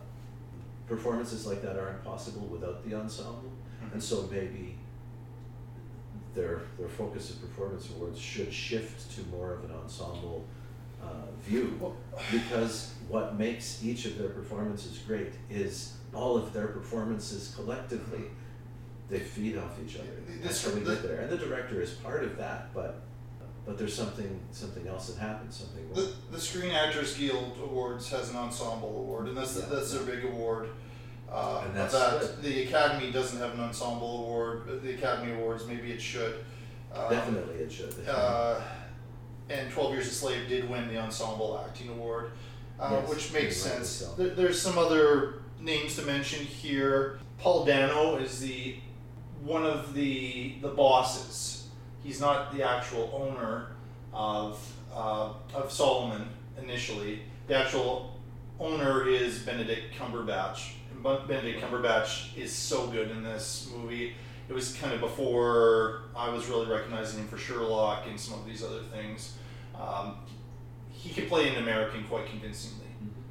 performances like that aren't possible without the ensemble. And so maybe their their focus of performance awards should shift to more of an ensemble uh, view. Because what makes each of their performances great is all of their performances collectively they feed off each other that's how we get there and the director is part of that but but there's something something else that happens something
the, the Screen Actors Guild Awards has an ensemble award, and that's
Yeah.
that's their big award. Uh,
And that's
that
good.
the Academy doesn't have an ensemble award. The Academy Awards, maybe it should. Um,
definitely it should
Uh, and 12 Years a Slave did win the Ensemble Acting Award, uh,
Yes,
which makes sense. There, there's some other names to mention here. Paul Dano is the one of the the bosses. He's not the actual owner of uh, of Solomon initially. The actual owner is Benedict Cumberbatch. And Benedict Cumberbatch is so good in this movie. It was kind of before I was really recognizing him for Sherlock and some of these other things. Um, he could play an American quite convincingly.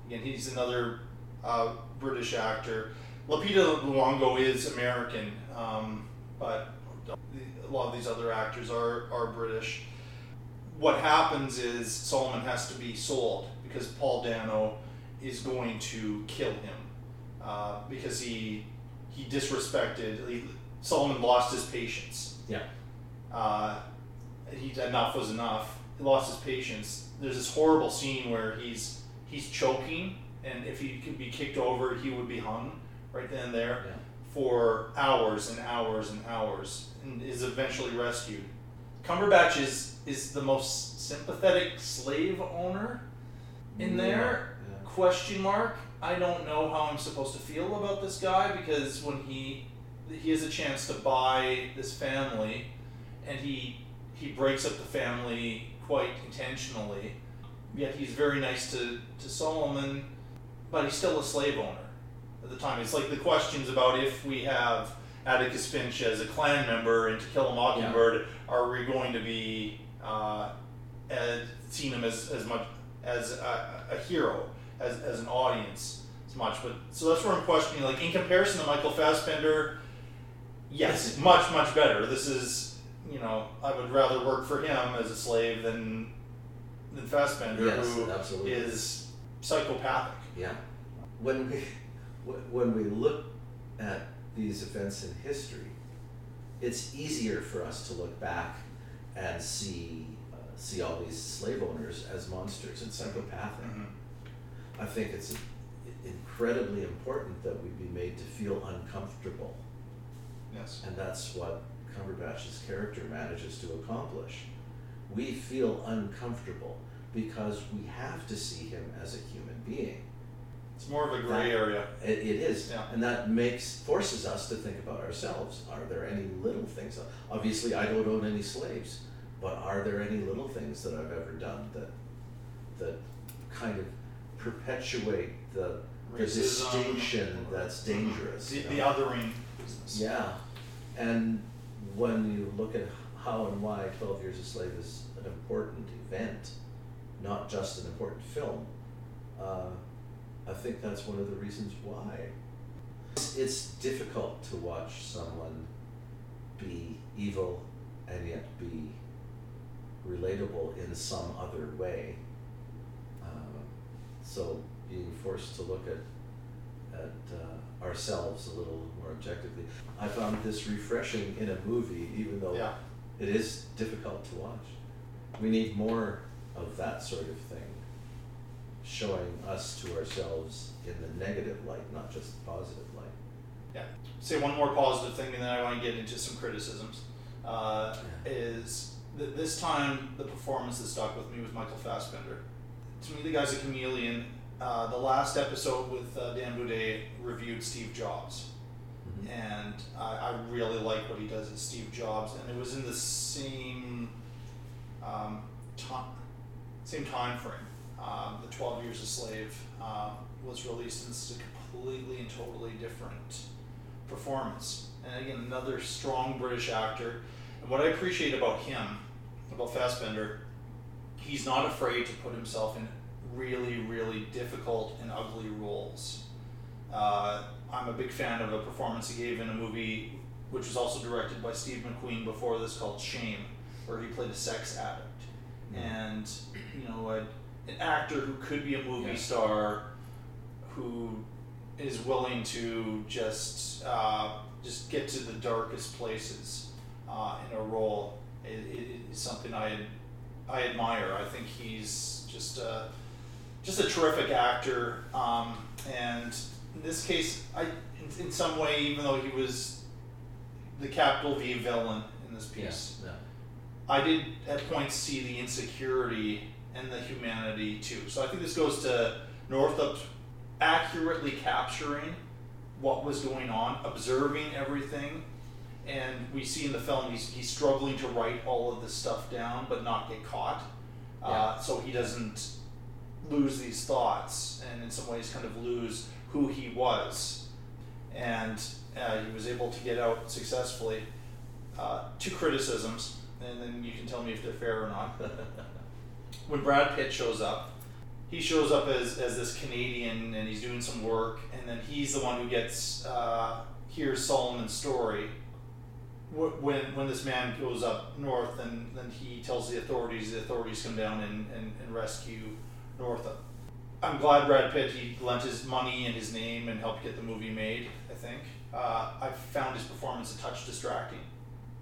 Again, he's another uh, British actor. Lupita Nyong'o is American, um, but a lot of these other actors are, are British. What happens is Solomon has to be sold because Paul Dano is going to kill him uh, because he he disrespected. He, Solomon lost his patience.
yeah
Uh, he enough was enough. He lost his patience. There's this horrible scene where he's he's choking, and if he could be kicked over, he would be hung right then and there
Yeah.
For hours and hours and hours, and is eventually rescued. Cumberbatch is is the most sympathetic slave owner in
Yeah,
there.
yeah.
Question mark. I don't know how I'm supposed to feel about this guy because when he he has a chance to buy this family, and he he breaks up the family quite intentionally. Yet he's very nice to, to Solomon, but he's still a slave owner the time. It's like the questions about if we have Atticus Finch as a Klan member in To Kill a Mockingbird, are we going to be uh, as, seen him as, as much as a, a hero, as, as an audience as much? But so that's where I'm questioning. Like in comparison to Michael Fassbender, yes, much much better. This is you know I would rather work for him as a slave than than Fassbender,
Yes,
who
absolutely.
is psychopathic.
Yeah. When we when we look at these events in history, it's easier for us to look back and see uh, see all these slave owners as monsters and psychopathic. I think it's incredibly important that we be made to feel uncomfortable,
Yes.
and that's what Cumberbatch's character manages to accomplish. We feel uncomfortable because we have to see him as a human being.
It's more of a gray
that-
area.
It, it is,
Yeah.
and that makes forces us to think about ourselves. Are there any little things? Obviously, I don't own any slaves, but are there any little things that I've ever done that that kind of perpetuate the, the
Racism
distinction that's dangerous?
The, the othering business.
Yeah, and when you look at how and why Twelve Years a Slave is an important event, not just an important film, uh, I think that's one of the reasons why. It's, it's difficult to watch someone be evil and yet be relatable in some other way. Uh, so being forced to look at at uh, ourselves a little more objectively, I found this refreshing in a movie, even though
Yeah.
it is difficult to watch. We need more of that sort of thing, showing us to ourselves in the negative light, not just the positive light.
Yeah. Say one more positive thing, and then I want to get into some criticisms. Uh, is that this time the performance that stuck with me was Michael Fassbender. To me, the guy's a chameleon. Uh, the last episode with uh, Dan Boudet reviewed Steve Jobs, and I, I really like what he does as Steve Jobs, and it was in the same um, time, same time frame. Um, the Twelve Years a Slave uh, was released, and this is a completely and totally different performance. And again, another strong British actor. And what I appreciate about him, about Fassbender, he's not afraid to put himself in really, really difficult and ugly roles. Uh, I'm a big fan of a performance he gave in a movie which was also directed by Steve McQueen before this called Shame, where he played a sex addict. And, you know, a, an actor who could be a movie
Yeah.
star who is willing to just uh, just get to the darkest places uh, in a role i- i- is something I I admire. I think he's just a, just a terrific actor, um, and in this case, I in, in some way, even though he was the capital V villain in this piece,
Yeah.
I did at points see the insecurity and the humanity too. So I think this goes to Northup accurately capturing what was going on, observing everything. And we see in the film he's, he's struggling to write all of this stuff down but not get caught. Uh, so he doesn't lose these thoughts and in some ways kind of lose who he was. And uh, he was able to get out successfully. Uh, two criticisms, and then you can tell me if they're fair or not. when Brad Pitt shows up, he shows up as, as this Canadian and he's doing some work, and then he's the one who gets uh, hears Solomon's story. When when this man goes up north, and then he tells the authorities, the authorities come down and, and, and rescue Northup. I'm glad Brad Pitt he lent his money and his name and helped get the movie made. I think uh, I found his performance a touch distracting.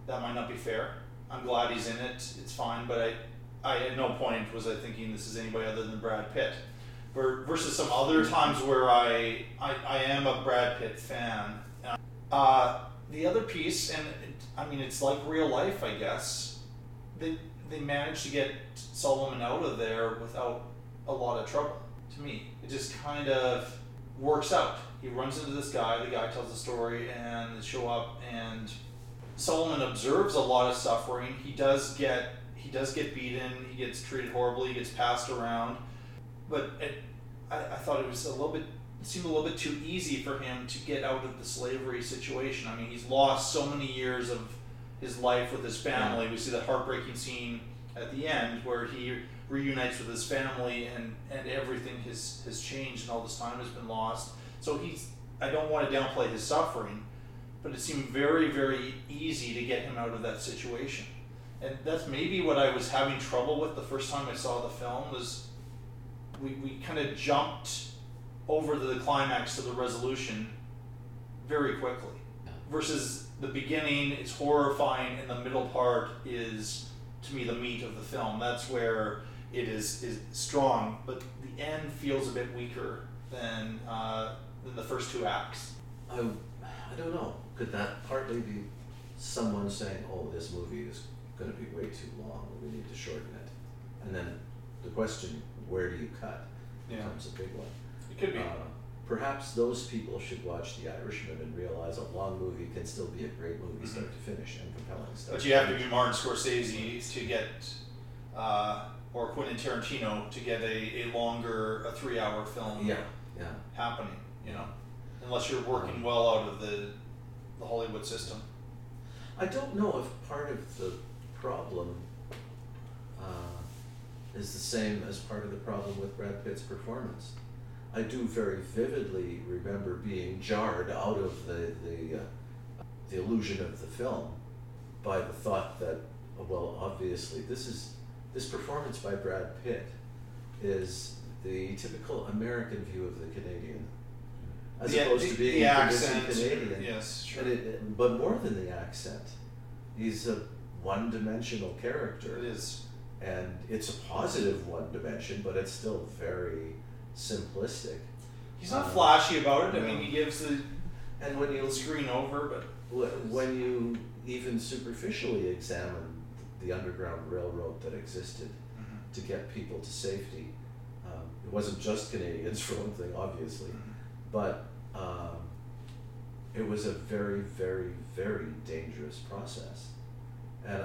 That might not be fair. I'm glad he's in it. It's fine, but I I at no point was I thinking this is anybody other than Brad Pitt. Ver- Versus some other times where I I, I am a Brad Pitt fan. Uh, the other piece, and it, I mean it's like real life, I guess. They they managed to get Solomon out of there without a lot of trouble. To me, it just kind of works out. He runs into this guy. The guy tells the story, and they show up, and Solomon observes a lot of suffering. He does get he does get beaten. He gets treated horribly. He gets passed around. But it, I, I thought it was a little bit it seemed a little bit too easy for him to get out of the slavery situation. I mean, he's lost so many years of his life with his family. We see the heartbreaking scene at the end where he reunites with his family and, and everything has, has changed and all this time has been lost. So he's I don't want to downplay his suffering, but it seemed very, very easy to get him out of that situation. And that's maybe what I was having trouble with the first time I saw the film was we, we kind of jumped over the climax to the resolution very quickly. Versus the beginning, it's horrifying, and the middle part is, to me, the meat of the film. That's where it is is strong, but the end feels a bit weaker than uh, than the first two acts.
I, I don't know. Could that partly be someone saying, "Oh, this movie is going to be way too long. We need to shorten it," and then the question, "Where do you cut?"
Yeah.
becomes a big one.
It could be.
Uh, perhaps those people should watch The Irishman and realize a long movie can still be a great movie, start to finish, and compelling stuff.
But you have to be Martin Scorsese to get, uh, or Quentin Tarantino to get a, a longer, a three hour film
Yeah, yeah.
happening, you know? Unless you're working well out of the, the Hollywood system.
I don't know if part of the problem uh, is the same as part of the problem with Brad Pitt's performance. I do very vividly remember being jarred out of the the, uh, the illusion of the film by the thought that, well, obviously this is this performance by Brad Pitt is the typical American view of the Canadian, as
The-
opposed
the-
to being
the
a
accent,
Canadian.
yes, sure.
It, but more than the accent, he's a one-dimensional character.
It is.
and it's a positive one dimension, but it's still very simplistic.
He's not
Uh,
flashy about it. I mean, he gives the
And when you
screen over, but
when you even superficially examine the Underground Railroad that existed
Mm-hmm.
to get people to safety, um, it wasn't just Canadians for one thing, obviously,
Mm-hmm.
but um, it was a very, very, very dangerous process. And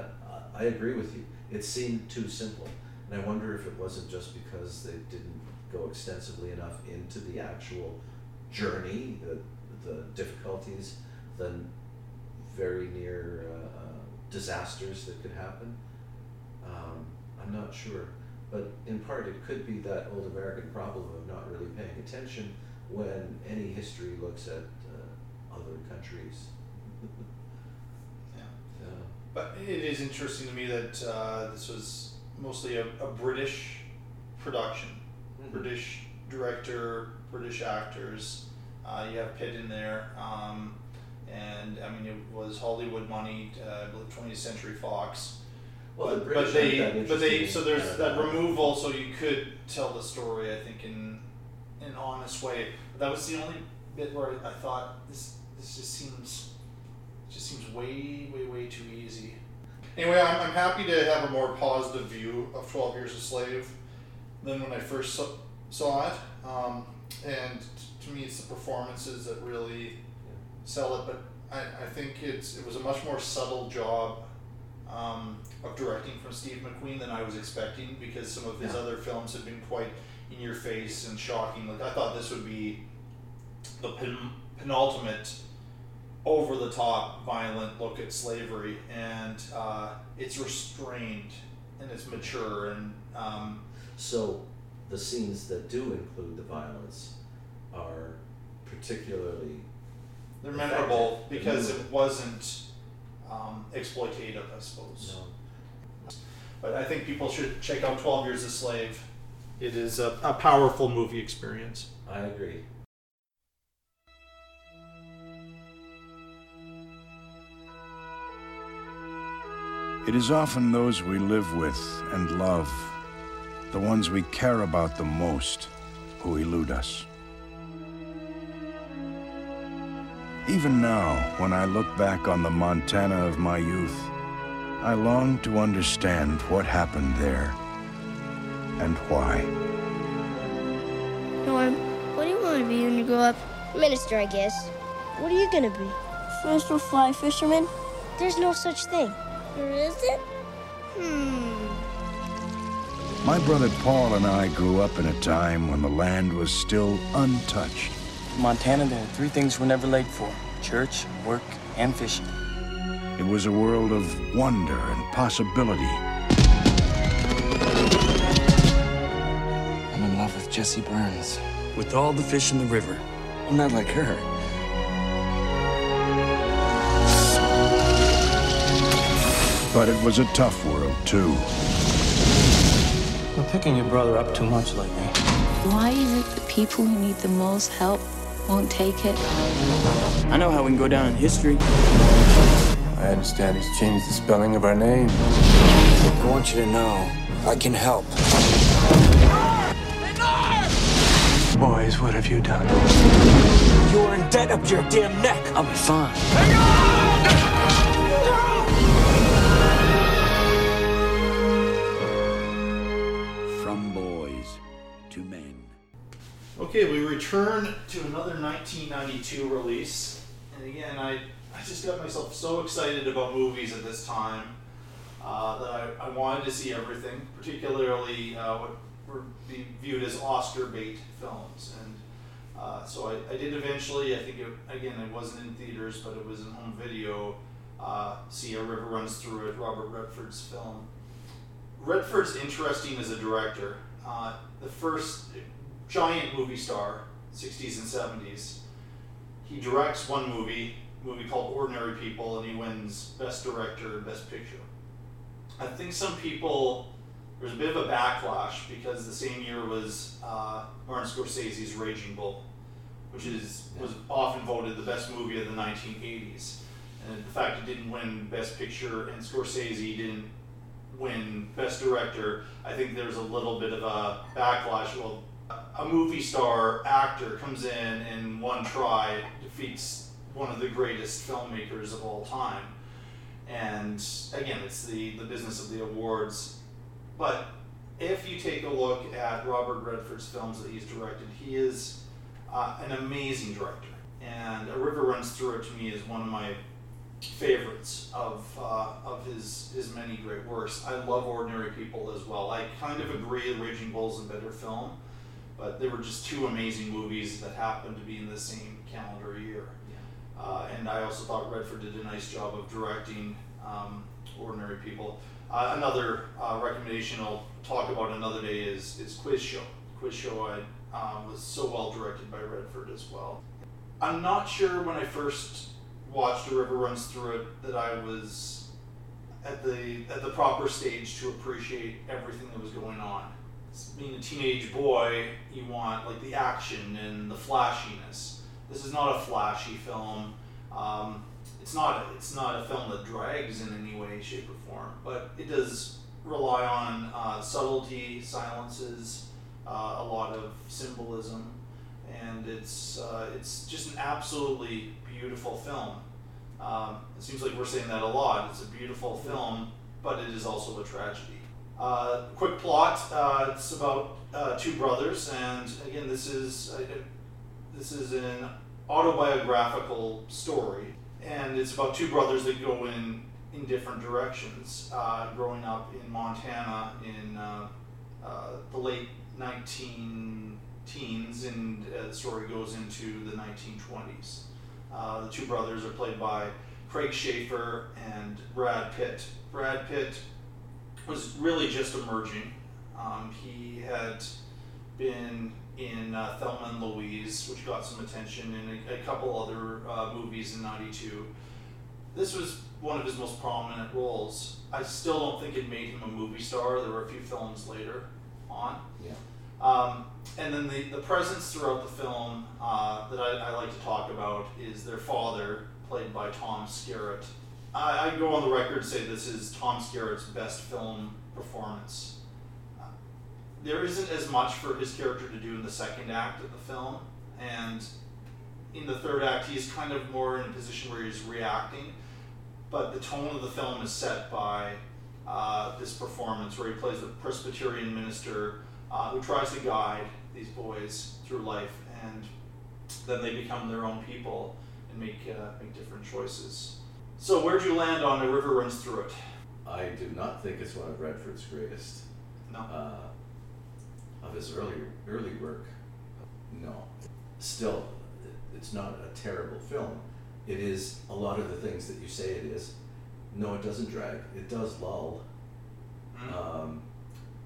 I, agree with you. It seemed too simple. And I wonder if it wasn't just because they didn't go extensively enough into the actual journey, the, the difficulties, the very near uh, disasters that could happen. Um, I'm not sure. But in part, it could be that old American problem of not really paying attention when any history looks at uh, other countries.
But it is interesting to me that uh, this was mostly a, a British production,
Mhm.
British director, British actors. Uh, you have Pitt in there, um, and I mean it was Hollywood money. Uh, I believe 20th Century Fox.
Well, the
but,
British
but they, but they, so there's that removal, so you could tell the story. I think in in an honest way. But that was the only bit where I thought this this just seems just seems way way way too easy. Anyway, I'm, I'm happy to have a more positive view of Twelve Years a Slave than when I first saw, it. Um, and to me, it's the performances that really sell it. But I, I think it's it was a much more subtle job um, of directing from Steve McQueen than I was expecting because some of his
Yeah.
other films have been quite in your face and shocking. Like I thought this would be the pen, penultimate over the top violent look at slavery and uh, it's restrained and it's mature and um,
So the scenes that do include the violence are particularly
they're memorable
They're
because
memorable.
it wasn't um, exploitative, I suppose. But I think people should check out Twelve Years a Slave. It is a, a powerful movie experience.
I agree.
It is often those we live with and love, the ones we care about the most, who elude us. Even now, when I look back on the Montana of my youth, I long to understand what happened there and why.
Norm, what do you want to be when you grow up?
Minister, I guess.
What are you gonna be? First or fly fisherman?
There's no such thing.
There isn't? Hmm.
My brother Paul and I grew up in a time when the land was still untouched.
In Montana, there are three things we're never late for church, work, and fishing.
It was a world of wonder and possibility.
I'm in love with Jessie Burns. With all the fish in the river. I'm not like her.
But it was a tough world, too.
You're picking your brother up too much lately.
Why is it the people who need the most help won't take it?
I know how we can go down in history.
I understand he's changed the spelling of our name.
I want you to know I can help.
Boys, what have you done?
You're in debt up to your damn neck. I'll be fine.
Return turn to another 1992 release, and again, I, I just got myself so excited about movies at this time uh, that I, I wanted to see everything, particularly uh, what were being viewed as Oscar bait films. And uh, so I, I did eventually, I think, it, again, it wasn't in theaters, but it was in home video, uh, see A River Runs Through It, Robert Redford's film. Redford's interesting as a director. Uh, the first giant movie star, 60s and 70s. He directs one movie, movie called Ordinary People, and he wins Best Director and Best Picture. I think some people, there's a bit of a backlash because the same year was uh, Martin Scorsese's Raging Bull, which is was often voted the best movie of the 1980s. And the fact it didn't win Best Picture and Scorsese didn't win Best Director, I think there's a little bit of a backlash. Well, a movie star actor comes in and one try, defeats one of the greatest filmmakers of all time. And again, it's the, the business of the awards. But if you take a look at Robert Redford's films that he's directed, he is uh, an amazing director. And A River Runs Through It to me is one of my favorites of, uh, of his, his many great works. I love Ordinary People as well. I kind of agree Raging Bull's a better film, but they were just two amazing movies that happened to be in the same calendar year. Uh, and I also thought Redford did a nice job of directing um, Ordinary People. Uh, another uh, recommendation I'll talk about another day is, is Quiz Show. Quiz Show I, uh, was so well directed by Redford as well. I'm not sure when I first watched A River Runs Through It that I was at the at the proper stage to appreciate everything that was going on. Being a teenage boy, you want like the action and the flashiness. This is not a flashy film. Um, it's not a, it's not a film that drags in any way, shape, or form, but it does rely on uh, subtlety, silences, uh, a lot of symbolism, and it's uh, it's just an absolutely beautiful film. Um, it seems like we're saying that a lot. It's a beautiful film, but it is also a tragedy. Uh, quick plot: uh, It's about uh, two brothers, and again, this is this is an autobiographical story, and it's about two brothers that go in in different directions. Uh, growing up in Montana in uh, uh, the late 19 teens, and the story goes into the 1920s. the two brothers are played by Craig Sheffer and Brad Pitt. Brad Pitt was really just emerging. Um, he had been in uh, Thelma and Louise, which got some attention, and a, a couple other uh, movies in '92. This was one of his most prominent roles. I still don't think it made him a movie star. There were a few films later on.
Yeah.
Um, and then the, the presence throughout the film uh, that I, I, like to talk about is their father, played by Tom Skerritt. I, I go on the record to say this is Tom Skerritt's best film performance there isn't as much for his character to do in the second act of the film, and in the third act, he's kind of more in a position where he's reacting. But the tone of the film is set by uh, this performance, where he plays a Presbyterian minister uh, who tries to guide these boys through life, and then they become their own people and make uh, make different choices. So, where'd you land on "A River Runs Through It"?
I do not think it's one of Redford's greatest.
No
uh, of his early early work. No, still, it's not a terrible film. It is a lot of the things that you say it is. No, it doesn't drag. It does lull.
Mm.
Um,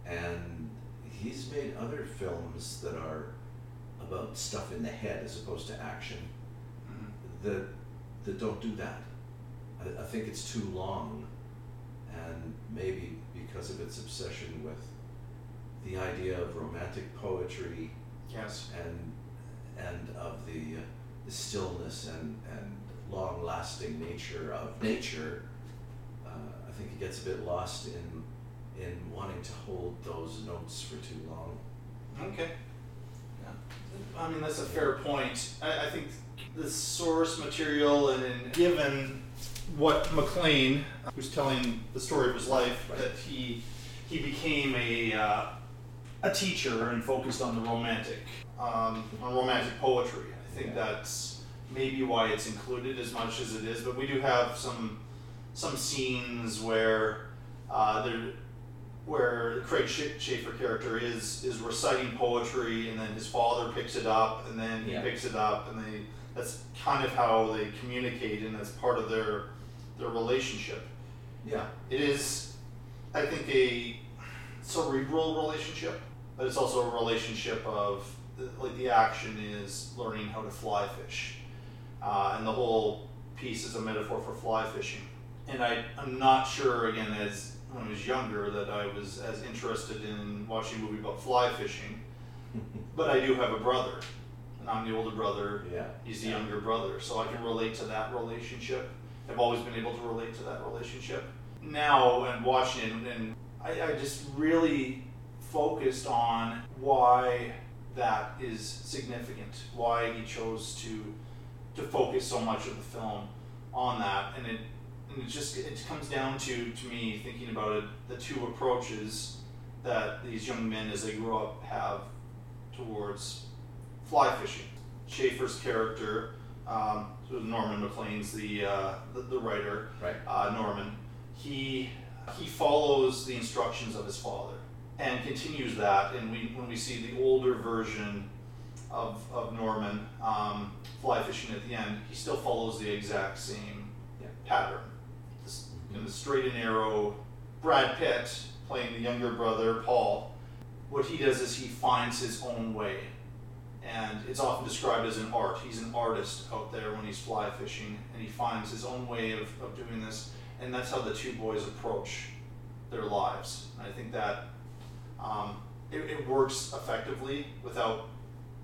and he's made other films that are about stuff in the head as opposed to action
mm.
that that don't do that. I, think it's too long, and maybe because of its obsession with the idea of romantic poetry
yes.
and and of the, uh, the stillness and, and long lasting nature of nature uh, I think it gets a bit lost in in wanting to hold those notes for too long.
Okay. Yeah. I mean that's a fair point. I, I think the source material and, and given what Maclean, who's telling the story of his life, that he he became a uh, a teacher and focused on the romantic, um, on romantic poetry. I think that's maybe why it's included as much as it is. But we do have some some scenes where uh, there where Craig Sheffer character is is reciting poetry, and then his father picks it up, and then he
Yeah.
picks it up, and they that's kind of how they communicate, and that's part of their their relationship.
Yeah.
It is, I think, a cerebral relationship, but it's also a relationship of like the action is learning how to fly fish, uh, and the whole piece is a metaphor for fly fishing. And I, I'm not sure again as when I was younger that I was as interested in watching a movie about fly fishing, but I do have a brother, and I'm the older brother.
Yeah.
He's the younger brother, so I can relate to that relationship. I've always been able to relate to that relationship. Now, and watching it, and I, I just really focused on why that is significant, why he chose to to focus so much of the film on that, and it and it just it comes down to to me thinking about it, the two approaches that these young men as they grow up have towards fly fishing. Sheffer's character, um, Norman Maclean's the, uh, the the writer,
Right.
uh, Norman. He he follows the instructions of his father and continues that. And we when we see the older version of of Norman um, fly fishing at the end, he still follows the exact same pattern. This kind of straight and narrow. Brad Pitt playing the younger brother Paul. What he does is he finds his own way and it's often described as an art. He's an artist out there when he's fly fishing, and he finds his own way of, of doing this, and that's how the two boys approach their lives. And I think that um, it, it works effectively without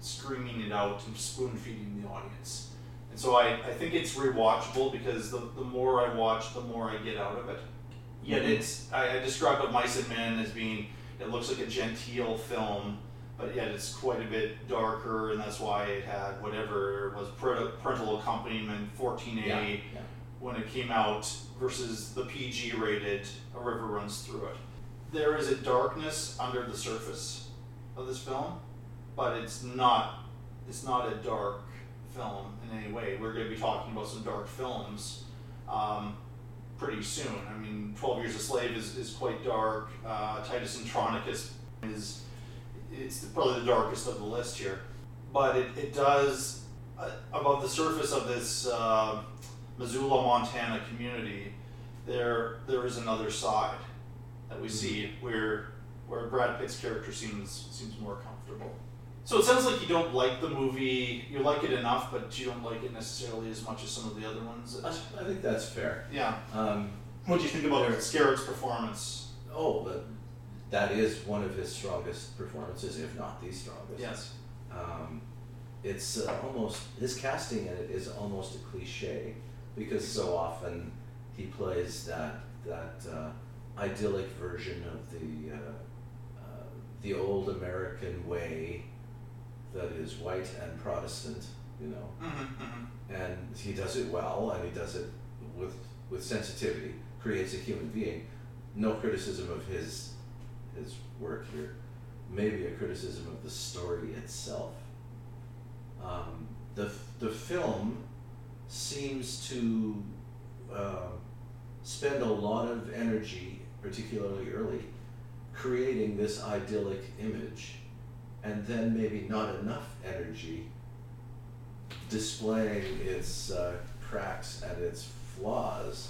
screaming it out and spoon feeding the audience. And so I, I think it's rewatchable because the, the more I watch, the more I get out of it. Yet
Mhm.
it's I, I describe of Mice and Men as being it looks like a genteel film, but yet it's quite a bit darker, and that's why it had whatever was parental parental accompaniment 14A
Yeah, yeah.
when it came out versus the PG rated A River Runs Through It. There is a darkness under the surface of this film, but it's not it's not a dark film in any way. We're going to be talking about some dark films um, pretty soon. I mean, Twelve Years a Slave is, is quite dark. Uh, Titus Andronicus is it's probably the darkest of the list here, but it, it does uh, above the surface of this uh, Missoula, Montana community. There there is another side that we see where where Brad Pitt's character seems seems more comfortable. So it sounds like you don't like the movie. You like it enough, but you don't like it necessarily as much as some of the other ones.
I, I think that's fair.
Yeah.
Um,
What do you think about
there-
Skerritt's performance?
Oh, that, that is one of his strongest performances, if not the strongest.
Yes.
Um, it's uh, almost his casting in it is almost a cliche because so often he plays that that uh, idyllic version of the uh, uh, the old American way that is white and Protestant, you know,
Mm-hmm,
and he does it well and he does it with with sensitivity, creates a human being. No criticism of his his work here, maybe a criticism of the story itself. Um, the the film seems to uh, spend a lot of energy, particularly early, creating this idyllic image, and then maybe not enough energy displaying its uh, cracks and its flaws.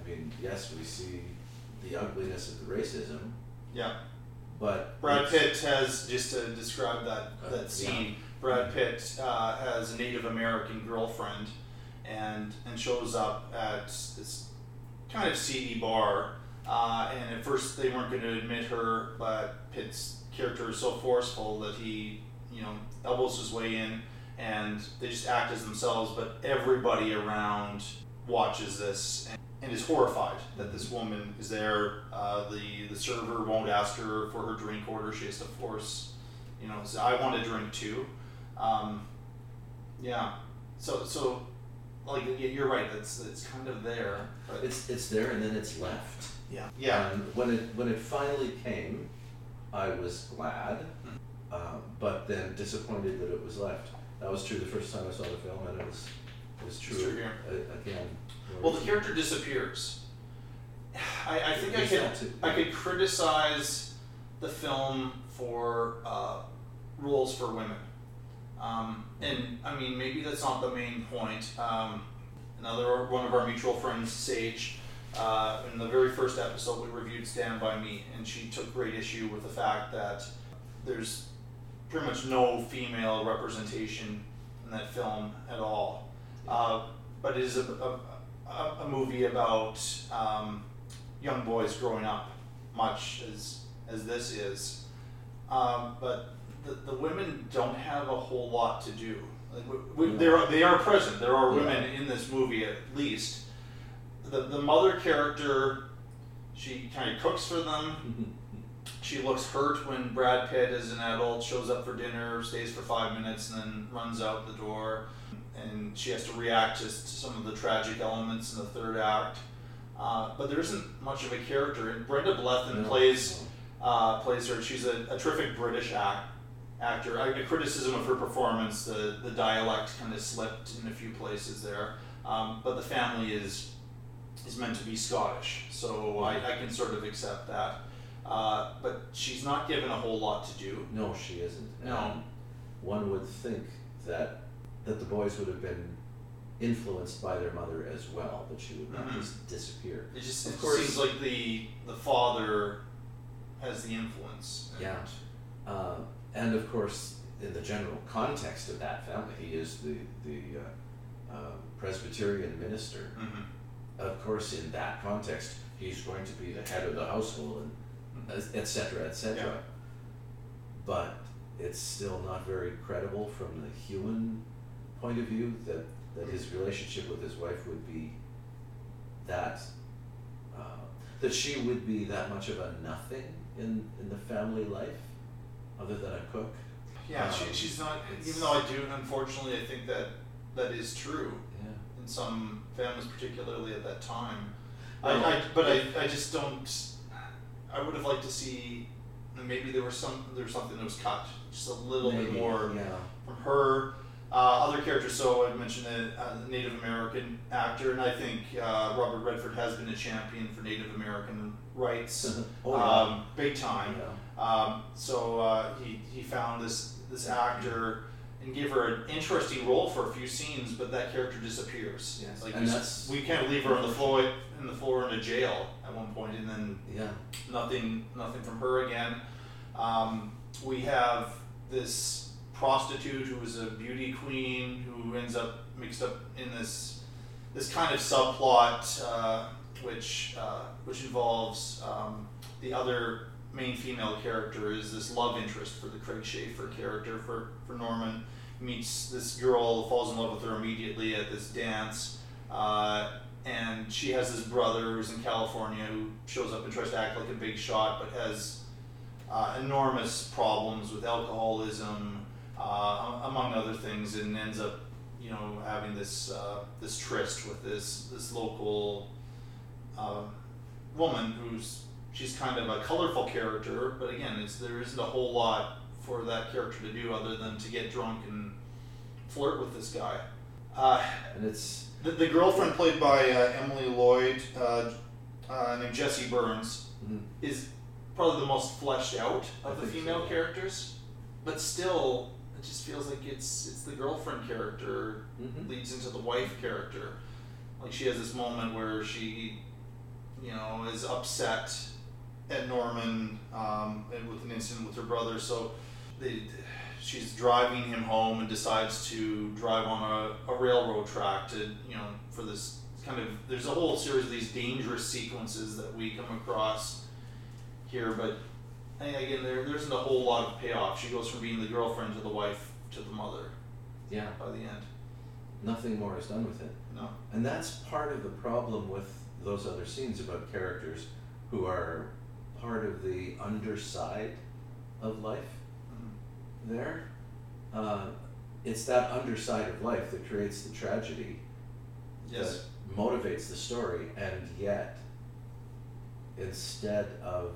I mean, yes, we see the ugliness of the racism,
Yeah.
but
Brad Pitt has just to describe that
Uh,
that scene. Brad Pitt uh, has a Native American girlfriend, and and shows up at this kind of seedy bar. Uh, and at first they weren't going to admit her, but Pitt's character is so forceful that he, you know, elbows his way in, and they just act as themselves. But everybody around watches this and, and is horrified that this woman is there. Uh, the the server won't ask her for her drink order. She has to force, you know, say, I want a drink too. Um, yeah. So so, like you're right. It's it's kind of there, but
it's it's there and then it's left.
Yeah. Yeah.
And when it when it finally came, I was glad, uh, but then disappointed that it was left. That was true the first time I saw the film, and it was was true,
true here.
again.
Well, the character disappears. I, I think I could. I could criticize the film for uh, roles for women, um, and I mean maybe that's not the main point. Um, another one of our mutual friends, Sage, uh, in the very first episode we reviewed Stand by Me, and she took great issue with the fact that there's pretty much no female representation in that film at all. Uh, but it is a, a, a, movie about um, young boys growing up, much as as this is. Um, but the, the women don't have a whole lot to do. Like, we, we, there are, they are present. There are women in this movie at least. The the mother character, she kind of cooks for them. She looks hurt when Brad Pitt, as an adult, shows up for dinner, stays for five minutes, and then runs out the door. And she has to react to, to some of the tragic elements in the third act. Uh, but there isn't much of a character. And Brenda Blethyn
No.
plays uh, plays her. She's a, a terrific British act, actor. I, a criticism of her performance, the, the dialect kind of slipped in a few places there. Um, but the family is is meant to be Scottish, so I, I can sort of accept that. Uh, but she's not given a whole lot to do.
No, she isn't.
No.
And one would think that that the boys would have been influenced by their mother as well, that she would not
Mhm.
just disappear.
It just
Of
it
course-
seems like the the father has the influence. and-
Yeah. Uh, and of course, in the general context of that family, he is the the uh, uh, Presbyterian minister.
Mhm.
Of course, in that context, he's going to be the head of the household, and et cetera, et cetera.
Yeah.
But it's still not very credible from the human point of view that, that his relationship with his wife would be that uh, that she would be that much of a nothing in, in the family life, other than a cook.
Yeah,
Um,
she, she's not. Even though I do, unfortunately, I think that that is true
Yeah.
in some families, particularly at that time. I, I, but I, I just don't. I would have liked to see. Maybe there was some. There was something that was cut just a little bit more
yeah.
from her. Uh, other characters. So I mentioned a, a Native American actor, and I think uh, Robert Redford has been a champion for Native American rights,
Oh, yeah.
um, big time.
Yeah.
Um, so uh, he, he found this this actor and gave her an interesting role for a few scenes, but that character disappears.
Yes,
Like
and
we, we can't leave her on the floor in the floor in a jail at one point, and then
Yeah.
nothing nothing from her again. Um, we have this prostitute who is a beauty queen who ends up mixed up in this this kind of subplot, uh, which uh, which involves um, the other main female character is this love interest for the Craig Sheffer character for for Norman. Meets this girl, falls in love with her immediately at this dance, uh, and she has this brother who's in California who shows up and tries to act like a big shot, but has uh, enormous problems with alcoholism, uh, among other things, and ends up, you know, having this uh, this tryst with this this local uh, woman who's she's kind of a colorful character, but again, it's there isn't a whole lot for that character to do other than to get drunk and flirt with this guy. Uh,
And it's
the, the girlfriend played by uh, Emily Lloyd, uh, uh, named Jessie Burns,
Mhm.
is probably the most fleshed out
I
of the
think so,
female characters, but still, it just feels like it's it's the girlfriend character
Mhm.
leads into the wife character. Like she has this moment where she, you know, is upset at Norman um, and with an incident with her brother. So they, she's driving him home and decides to drive on a, a railroad track to, you know, for this kind of. There's a whole series of these dangerous sequences that we come across here, but and again, there, there isn't a whole lot of payoff. She goes from being the girlfriend to the wife to the mother
yeah,
by the end.
nothing more is done with it.
No.
And that's part of the problem with those other scenes about characters who are part of the underside of life there. Uh, it's that underside of life that creates the tragedy
Yes.
that motivates the story, and yet, instead of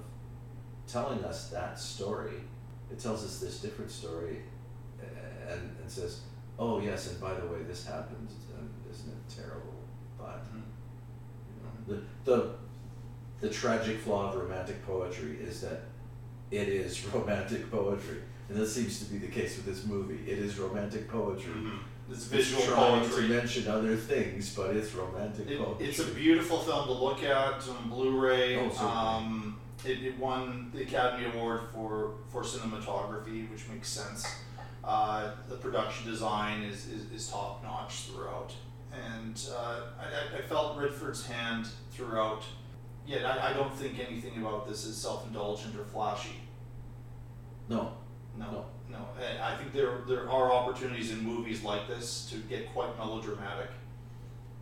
telling us that story. It tells us this different story and, and says, oh, yes, and by the way, this happened, and um, isn't it terrible? But hmm. you know, the, the, the tragic flaw of romantic poetry is that it is romantic poetry. And that seems to be the case with this movie. It is romantic poetry. Mm-hmm.
It's visual
trying
poetry.
to mention other things, but it's romantic
It,
poetry.
it's a beautiful film to look at on Blu-ray.
Oh,
um, it, it won the Academy Award for, for cinematography, which makes sense. Uh, the production design is, is, is top notch throughout, and uh, I, I- felt Redford's hand throughout. Yet I, I don't think anything about this is self-indulgent or flashy.
No.
No, no. And I think there there are opportunities in movies like this to get quite melodramatic,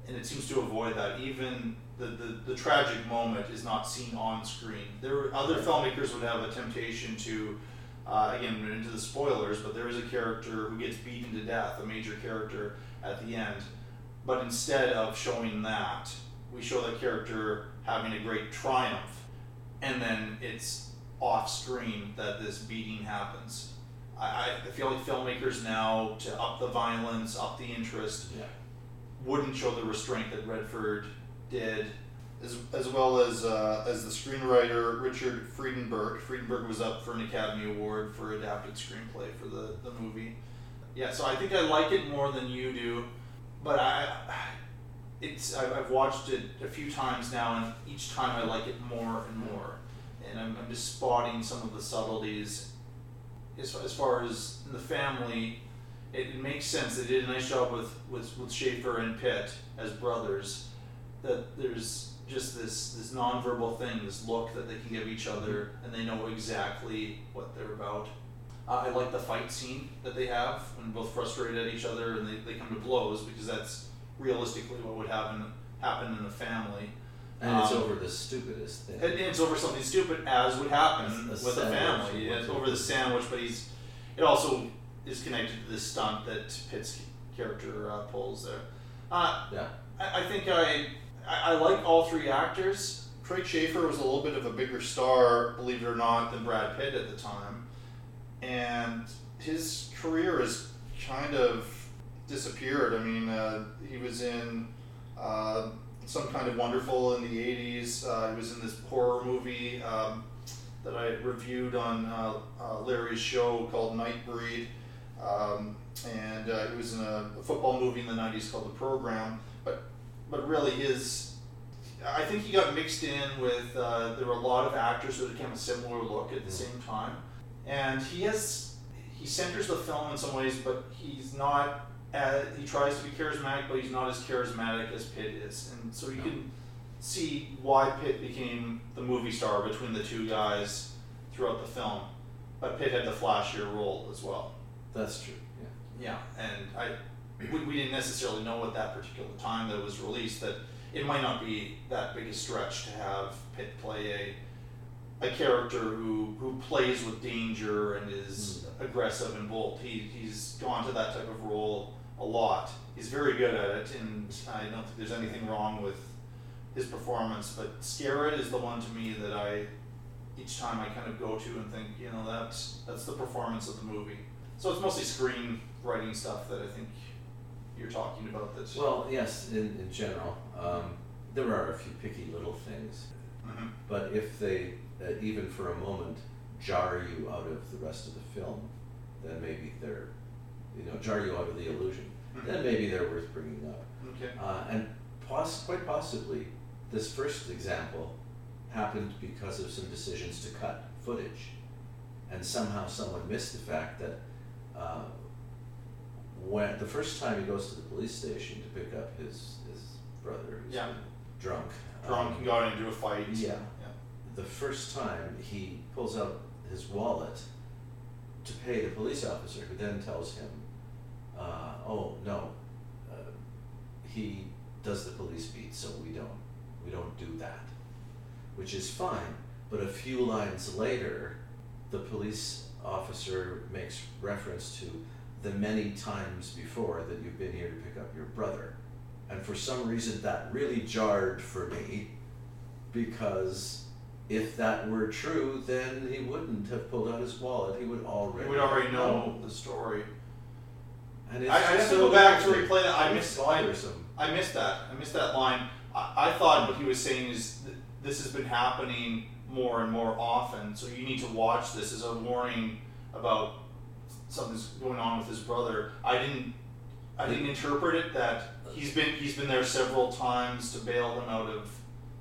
and it seems to avoid that. Even the, the, the tragic moment is not seen on screen. There other filmmakers would have a temptation to, uh, again into the spoilers, but there is a character who gets beaten to death, a major character at the end. But instead of showing that, we show that character having a great triumph, and then it's off screen that this beating happens. I, I feel like filmmakers now, to up the violence, up the interest,
Yeah.
Wouldn't show the restraint that Redford did, as, as well as uh, as the screenwriter Richard Friedenberg. Friedenberg was up for an Academy Award for adapted screenplay for the, the movie. Yeah, so I think I like it more than you do, but I it's I've, watched it a few times now, and each time I like it more and more, and I'm, I'm just spotting some of the subtleties. As, as far as the family, it, makes sense. They did a nice job with, with, with Sheffer and Pitt as brothers. That there's just this this nonverbal thing, this look that they can give each other, and they know exactly what they're about. Uh, I like the fight scene that they have when both frustrated at each other and they, they come to blows because that's realistically what would happen happen in a family.
And it's
Um,
over the stupidest thing.
and, it's over something stupid, as would happen with a family. It's over the sandwich, but he's. It also is connected to this stunt that Pitt's character uh, pulls there. Uh,
yeah.
I, I think I, I I like all three actors. Craig Sheffer was a little bit of a bigger star, believe it or not, than Brad Pitt at the time, and his career has kind of disappeared. I mean, uh, he was in uh, some kind of wonderful in the '80s. Uh, he was in this horror movie um, that I reviewed on uh, uh, Larry's show called Nightbreed. Um, and uh, he was in a, a football movie in the '90s called The Program. But but really, his I think he got mixed in with uh, there were a lot of actors who became a similar look at the same time, and he has he centers the film in some ways, but he's not. Uh, he tries to be charismatic, but he's not as charismatic as Pitt is, and so you can see why Pitt became the movie star between the two guys throughout the film. But Pitt had the flashier role as well.
That's true. Yeah.
Yeah, and I we, we didn't necessarily know at that particular time that it was released that it might not be that big a stretch to have Pitt play a a character who who plays with danger and is hmm. aggressive and bold. He he's gone to that type of role a lot. He's very good at it, and I don't think there's anything wrong with his performance. But Skerritt is the one to me that I each time I kind of go to and think, you know, that's that's the performance of the movie. So it's mostly screenwriting stuff that I think you're talking about. That
Well, yes, in, in general. Um, there are a few picky little things.
Mhm.
But if they, uh, even for a moment, jar you out of the rest of the film, then maybe they're, you know, jar you out of the illusion, then maybe they're worth bringing up.
Okay.
Uh, and poss- quite possibly, this first example happened because of some decisions to cut footage. And somehow someone missed the fact that uh, when the first time he goes to the police station to pick up his, his brother who's
Yeah.
drunk.
drunk
um,
and got into a fight.
yeah.
yeah.
The first time he pulls out his wallet to pay the police officer, who then tells him, uh, "Oh no, uh, he does the police beat, so we don't we don't do that," which is fine. But a few lines later, the police officer makes reference to the many times before that you've been here to pick up your brother. And for some reason, that really jarred for me because if that were true, then he wouldn't have pulled out his wallet. He would already.
We would already know the story.
And it's
I, I have
just
to go back to replay that. I missed.
Bothersome.
I missed that. I missed that line. I, I thought what he was saying is th- this has been happening more and more often. So you need to watch this as a warning about something's going on with his brother. I didn't. I didn't interpret it that he's been he's been there several times to bail him out of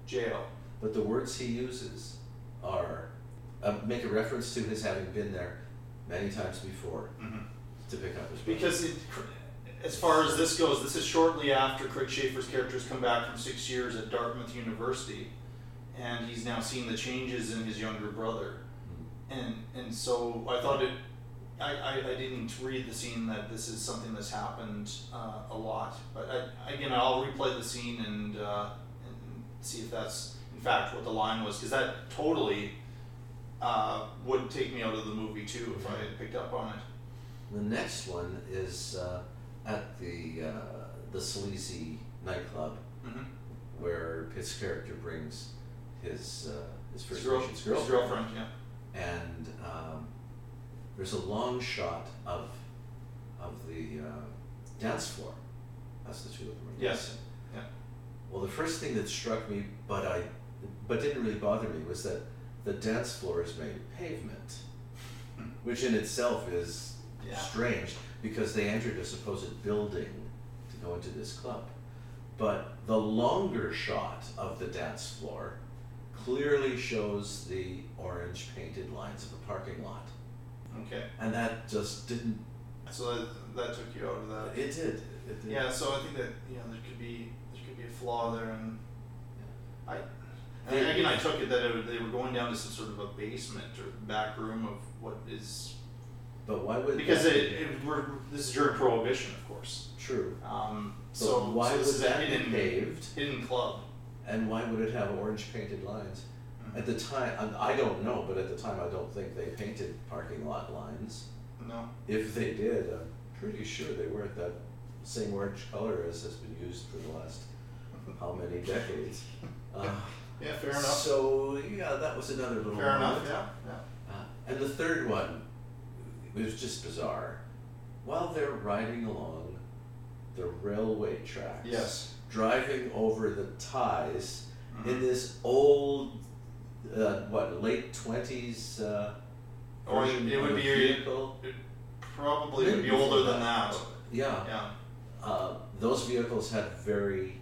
jail.
But the words he uses are uh, make a reference to his having been there many times before to pick up his brother.
Because it, as far as this goes, this is shortly after Craig Sheffer's character's come back from six years at Dartmouth University, and he's now seen the changes in his younger brother, and and so I thought it. I, I, I didn't read the scene that this is something that's happened uh, a lot, but I, again I'll replay the scene and uh, and see if that's in fact what the line was because that totally uh, would take me out of the movie too if I had picked up on it.
The next one is uh, at the uh, the sleazy nightclub
Mhm.
where Pitt's character brings his uh, his First
His girl-
Nations
his
girlfriend.
girlfriend, yeah.
And um, there's a long shot of of the uh, dance floor as the two of them are
Yes. Yeah.
Well, the first thing that struck me, but I, but didn't really bother me, was that the dance floor is made of pavement, which in itself is
Yeah.
strange because they entered a supposed building to go into this club. But the longer shot of the dance floor clearly shows the orange painted lines of the parking lot,
Okay.
and that just didn't.
So that, that took you out of that.
It did. It did.
Yeah. So I think that you know there could be there could be a flaw there, and I. And
They-
again, I took it that it, they were going down to some sort of a basement or back room of what is
But why would
because it, it we're, this is during Prohibition, of course.
True.
Um,
But
so
why
so is
that
hidden
paved?
hidden club.
And why would it have orange painted lines? At the time, I don't know, but at the time, I don't think they painted parking lot lines.
No.
If they did, I'm pretty sure they weren't that same orange color as has been used for the last how many decades. Uh,
Yeah, fair enough.
So yeah, that was another little.
Fair enough. Yeah. Yeah.
Uh, and the third one was just bizarre. While they're riding along the railway tracks,
Yes.
Driving over the ties
Mm-hmm.
in this old, uh, what late twenties uh,
Or
version
it would be
vehicle.
it probably would be older than that.
Yeah.
Yeah.
Uh, those vehicles had very,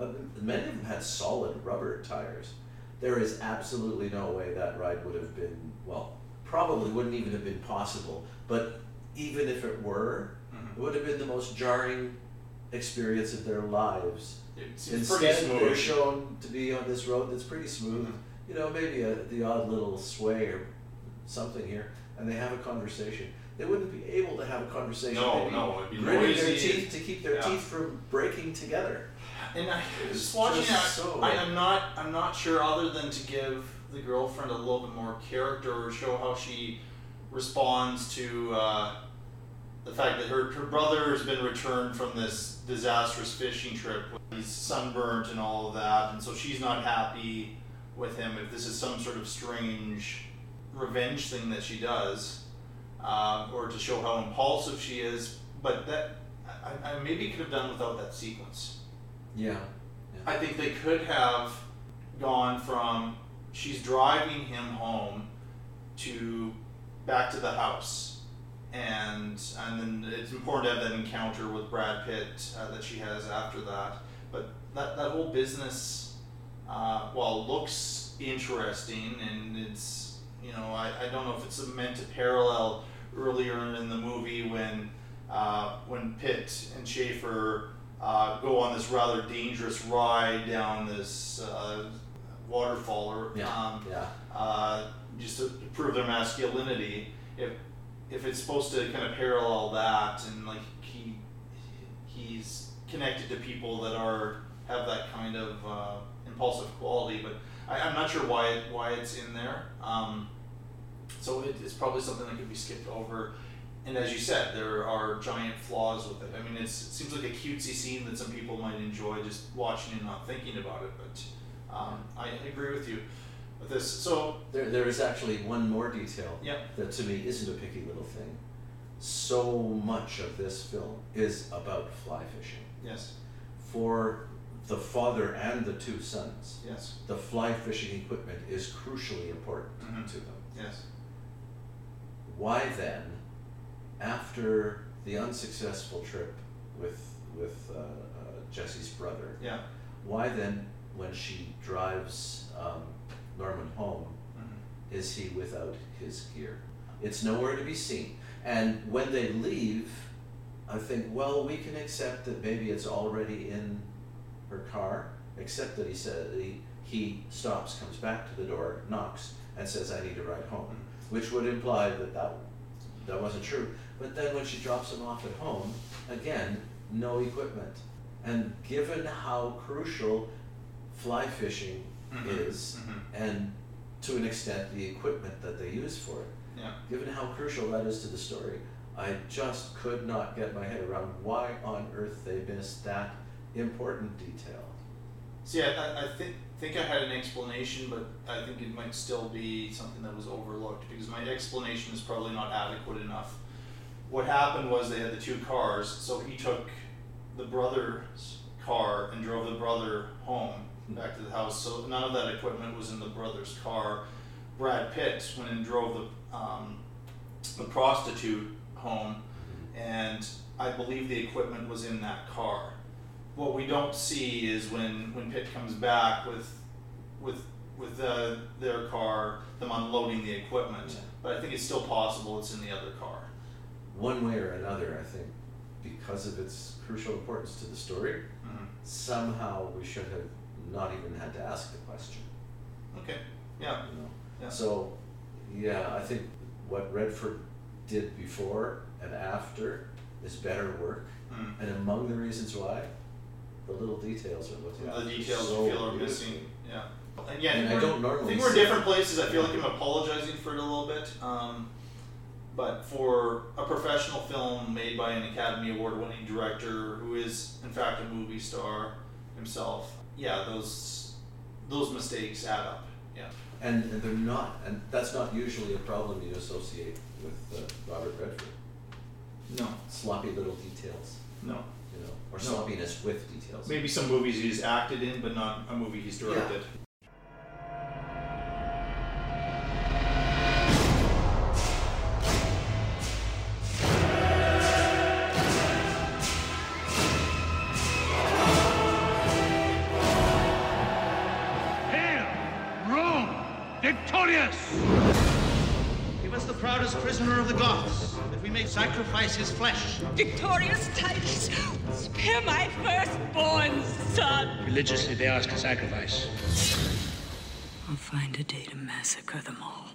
uh, many of them had solid rubber tires. There is absolutely no way that ride would have been, well, probably wouldn't even have been possible. But even if it were,
Mm-hmm.
it would have been the most jarring experience of their lives.
It seems pretty
Instead, they're shown to be on this road that's pretty smooth. You know, maybe a, the odd little sway or something here, and they have a conversation. They wouldn't be able to have a conversation.
No,
maybe
no, it'd be
gritting their
noisy.
teeth to keep their
Yeah.
teeth from breaking together.
And I
It's
just watching
just
that,
so-
I, I'm not I'm not sure other than to give the girlfriend a little bit more character or show how she responds to uh, the fact that her, her brother has been returned from this disastrous fishing trip. He's sunburnt and all of that, and so she's not happy with him. If this is some sort of strange revenge thing that she does, uh, or to show how impulsive she is, but that I, I maybe could have done without that sequence.
Yeah.
I think they could have gone from she's driving him home to back to the house, and and then it's important to have that encounter with Brad Pitt uh, that she has after that. But that that whole business, uh, while looks interesting and it's you know I, I don't know if it's meant to parallel earlier in the movie when uh, when Pitt and Sheffer uh, go on this rather dangerous ride down this uh, waterfall or
Yeah,
um,
yeah.
Uh, just to prove their masculinity. If if it's supposed to kind of parallel that and like he he's connected to people that are have that kind of uh, impulsive quality, but I, I'm not sure why why it's in there. Um, so it, it's probably something that could be skipped over. And as you said, there are giant flaws with it. I mean, it seems like a cutesy scene that some people might enjoy just watching and not thinking about it. But um, I agree with you. With this. So
There, there is actually one more detail that to me isn't a picky little thing. So much of this film is about fly fishing.
yes,
For the father and the two sons,
yes,
the fly fishing equipment is crucially important
Mhm.
to them.
yes,
Why then, after the unsuccessful trip with with uh, uh, Jessie's brother,
yeah,
why then, when she drives um, Norman home,
Mhm.
is he without his gear? It's nowhere to be seen. And when they leave, I think, well, we can accept that maybe it's already in her car, except that he said he, he stops, comes back to the door, knocks, and says, I need to ride home, which would imply that that, that wasn't true. But then when she drops him off at home, again, no equipment. And given how crucial fly fishing
Mhm.
is,
Mhm.
and to an extent the equipment that they use for it,
yeah.
given how crucial that is to the story, I just could not get my head around why on earth they missed that important detail.
See, I, I, I think think I had an explanation, but I think it might still be something that was overlooked because my explanation is probably not adequate enough. What happened was they had the two cars, so he took the brother's car and drove the brother home back to the house. So none of that equipment was in the brother's car. Brad Pitt went and drove the um, the prostitute home, and I believe the equipment was in that car what we don't see is when when Pitt comes back with with with uh, their car, them unloading the equipment.
Yeah.
But I think it's still possible it's in the other car.
One way or another, I think, because of its crucial importance to the story,
Mhm.
somehow we should have not even had to ask the question.
Okay. Yeah.
You know?
Yeah.
So, yeah, I think what Redford did before and after is better work.
Mm.
And among the reasons why, the little details are looked at.
The details
so
feel are missing. Yeah. Again,
And I
we're-
don't normally
I think we're in different places. I feel like I'm apologizing for it a little bit. Um, but for a professional film made by an Academy Award winning director who is in fact a movie star himself, yeah, those those mistakes add up. Yeah.
And, and they're not, and that's not usually a problem you associate with uh, Robert Redford.
No.
Sloppy little details,
No.
you know, or
No.
sloppiness with details.
Maybe some movies he's acted in, but not a movie he's directed.
Hail,
sacrifice his flesh.
Victorious Titus, spare my firstborn son.
Religiously, they ask a sacrifice.
I'll find a day to massacre them all.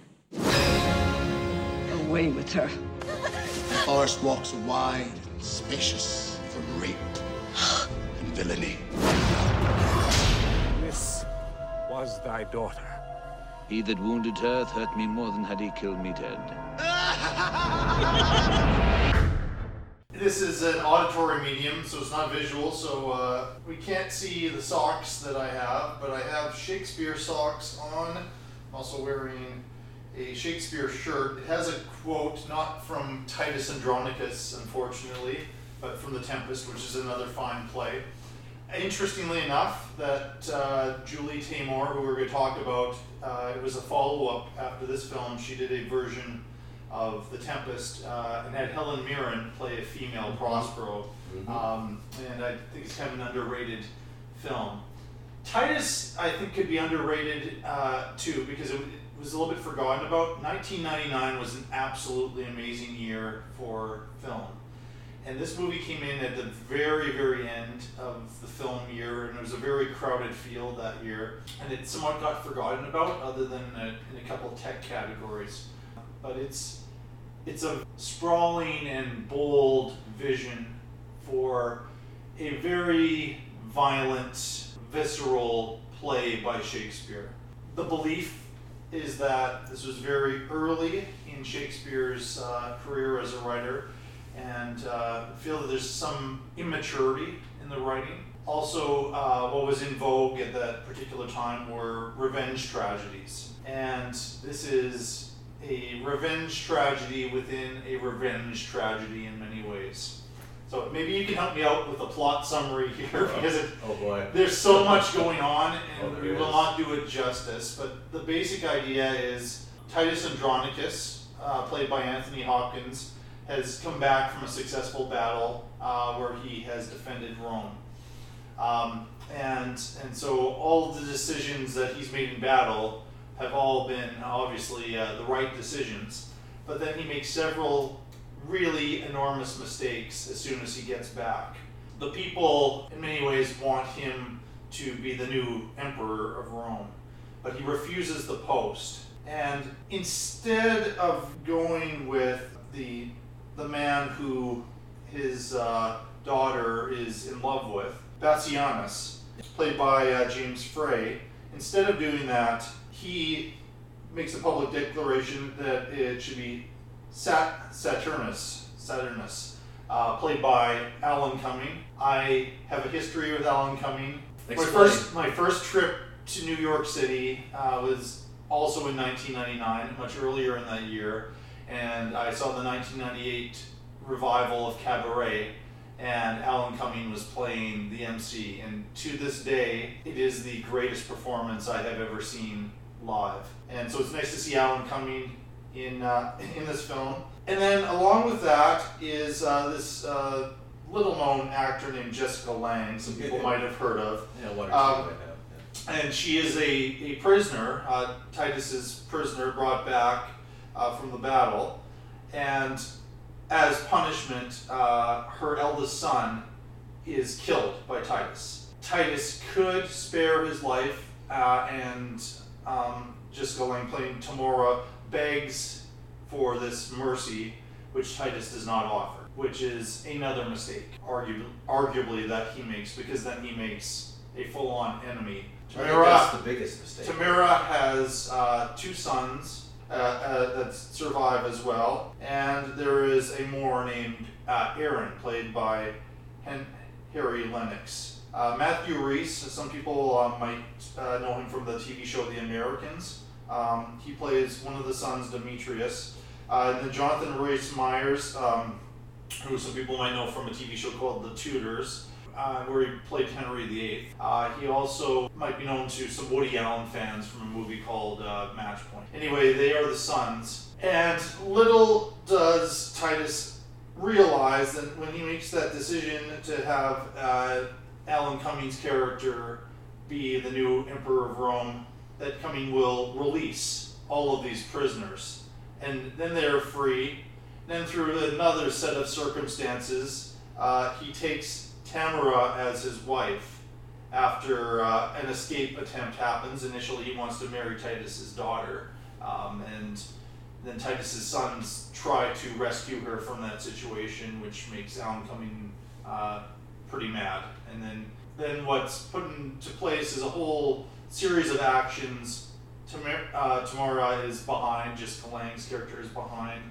Away with her.
The forest walks wide and spacious for rape and villainy.
This was thy daughter.
He that wounded her hath hurt me more than had he killed me dead. Ah!
This is an auditory medium, so it's not visual, so uh, we can't see the socks that I have, but I have Shakespeare socks on. I'm also wearing a Shakespeare shirt. It has a quote, not from Titus Andronicus, unfortunately, but from The Tempest, which is another fine play. Interestingly enough, that uh, Julie Taymor, who we're going to talk about, uh, it was a follow up after this film. She did a version of The Tempest uh, and had Helen Mirren play a female Prospero.
Mhm.
Um, and I think it's kind of an underrated film. Titus, I think, could be underrated uh, too because it, it was a little bit forgotten about. 1999 was an absolutely amazing year for film. And this movie came in at the very, very end of the film year, and it was a very crowded field that year. And it somewhat got forgotten about, other than uh, in a couple tech categories. But it's it's a sprawling and bold vision for a very violent, visceral play by Shakespeare. The belief is that this was very early in Shakespeare's uh, career as a writer, and uh, feel that there's some immaturity in the writing. Also, uh, what was in vogue at that particular time were revenge tragedies. And this is a revenge tragedy within a revenge tragedy in many ways. So maybe you can help me out with a plot summary here because it,
Oh boy.
there's so much going on and
Oh,
we will
is.
not do it justice. But the basic idea is Titus Andronicus, uh, played by Anthony Hopkins, has come back from a successful battle uh, where he has defended Rome. Um, and and so all of the decisions that he's made in battle have all been obviously uh, the right decisions. But then he makes several really enormous mistakes as soon as he gets back. The people, in many ways, want him to be the new emperor of Rome, but he refuses the post. And instead of going with the the man who his uh, daughter is in love with, Bassianus, played by uh, James Frain, instead of doing that, he makes a public declaration that it should be Sat- Saturnus, Saturnus, uh, played by Alan Cumming. I have a history with Alan Cumming. My first, my first trip to New York City uh, was also in 1999, much earlier in that year, and I saw the 1998 revival of Cabaret, and Alan Cumming was playing the MC, and to this day, it is the greatest performance I have ever seen live. And so it's nice to see Alan Cumming in uh, in this film. And then along with that is uh, this uh, little-known actor named Jessica Lange. Some people might have heard of.
Yeah, one or two
Um, and she is a, a prisoner, uh, Titus's prisoner, brought back uh, from the battle. And as punishment, uh, her eldest son is killed by Titus. Titus could spare his life, uh, and um, Jessica Lange playing Tamora begs for this mercy, which Titus does not offer, which is another mistake, argu- arguably, that he makes, because then he makes a full on enemy.
Think that's the biggest mistake.
Tamara has uh, two sons uh, uh, that survive as well, and there is a Moor named uh, Aaron, played by Hen- Harry Lennix. Uh, Matthew Rhys, some people uh, might uh, know him from the TV show The Americans. Um, he plays one of the sons, Demetrius. Uh, and then Jonathan Rhys Myers, um, who some people might know from a TV show called The Tudors, uh, where he played Henry VIII. Uh, he also might be known to some Woody Allen fans from a movie called uh, Match Point. Anyway, they are the sons. And little does Titus realize that when he makes that decision to have Alan Cumming's character be the new Emperor of Rome, that Cumming will release all of these prisoners. And then they're free. Then, through another set of circumstances, uh, he takes Tamara as his wife after uh, an escape attempt happens. Initially, he wants to marry Titus's daughter, um, and then Titus's sons try to rescue her from that situation, which makes Alan Cumming uh, pretty mad. And then, then what's put into place is a whole series of actions. Tamara, uh, Tamara is behind, Jessica Lange's character is behind,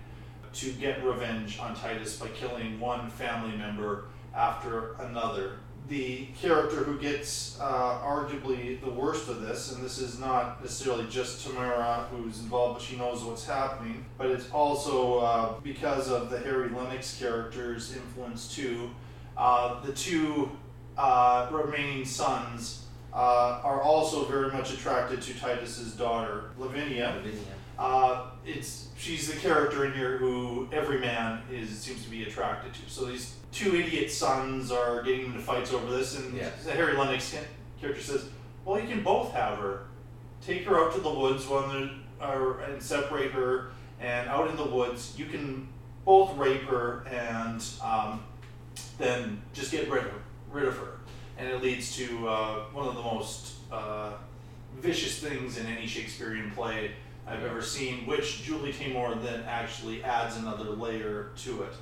to get revenge on Titus by killing one family member after another. The character who gets uh, arguably the worst of this, and this is not necessarily just Tamara who's involved, but she knows what's happening, but it's also uh, because of the Harry Lennix character's influence too. Uh, the two uh, remaining sons uh, are also very much attracted to Titus's daughter, Lavinia.
Lavinia.
Uh, it's she's the character in here who every man is seems to be attracted to. So these two idiot sons are getting into fights over this, and
Yes.
the Harry Lennix character says, "Well, you can both have her. Take her out to the woods and separate her, and out in the woods you can both rape her and um, then just get rid of rid of her." And it leads to uh, one of the most uh, vicious things in any Shakespearean play I've ever seen, which Julie Taymor then actually adds another layer to it.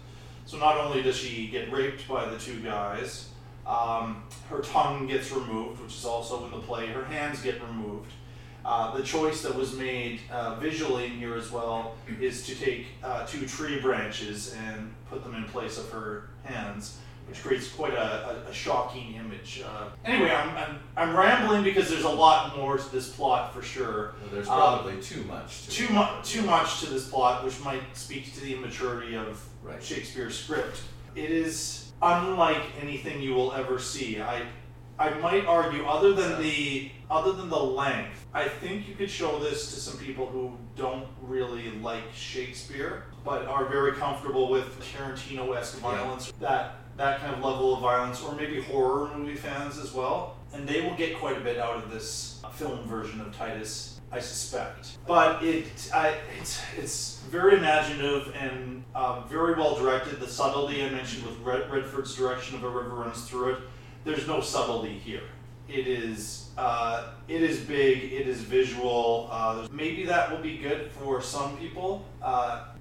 So not only does she get raped by the two guys, um, her tongue gets removed, which is also in the play. Her hands get removed. Uh, the choice that was made uh, visually in here as well is to take uh, two tree branches and put them in place of her hands, which creates quite a, a, a shocking image. Uh, anyway, I'm, I'm, I'm rambling because there's a lot more to this plot for sure.
Well, there's
Uh,
probably too much. To
too much too much to this plot, which might speak to the immaturity of
Right.
Shakespeare's script. It is unlike anything you will ever see. I I might argue, other than the other than the length, I think you could show this to some people who don't really like Shakespeare, but are very comfortable with Tarantino-esque violence. That that kind of level of violence, or maybe horror movie fans as well, and they will get quite a bit out of this film version of Titus. I suspect, but it I, it's it's very imaginative and uh, very well directed. The subtlety I mentioned with Red, Redford's direction of a river runs through it. There's no subtlety here. It is uh, it is big. It is visual. Uh, maybe that will be good for some people.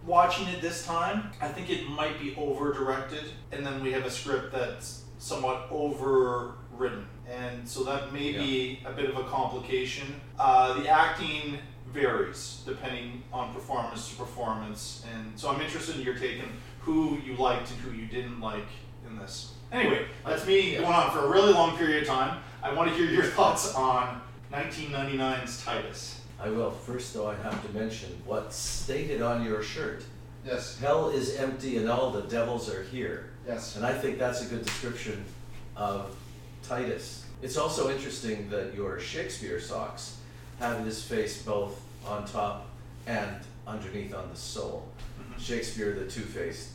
Watching it this time, I think it might be over directed, and then we have a script that's somewhat overwritten, and so that may be a bit of a complication. Uh, the acting varies depending on performance to performance, and so I'm interested in your take on who you liked and who you didn't like in this. Anyway, that's me going on for a really long period of time. I want to hear your thoughts on 1999's Titus.
I will. First, though, I have to mention what's stated on your shirt.
Yes.
Hell is empty and all the devils are here.
Yes.
And I think that's a good description of Titus. It's also interesting that your Shakespeare socks have his face both on top and underneath on the sole. Mm-hmm. Shakespeare, the two faced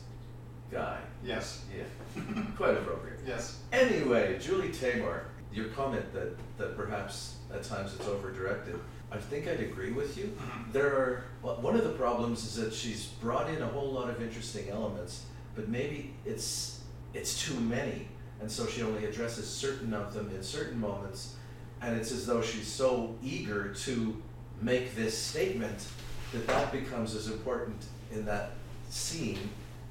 guy.
Yes.
Yeah. Quite appropriate.
Yes.
Anyway, Julie Taymor, your comment that, that perhaps at times it's over directed, I think I'd agree with you. Mm-hmm. There are, well, one of the problems is that she's brought in a whole lot of interesting elements, but maybe it's, it's too many. And so she only addresses certain of them in certain moments. And it's as though she's so eager to make this statement that that becomes as important in that scene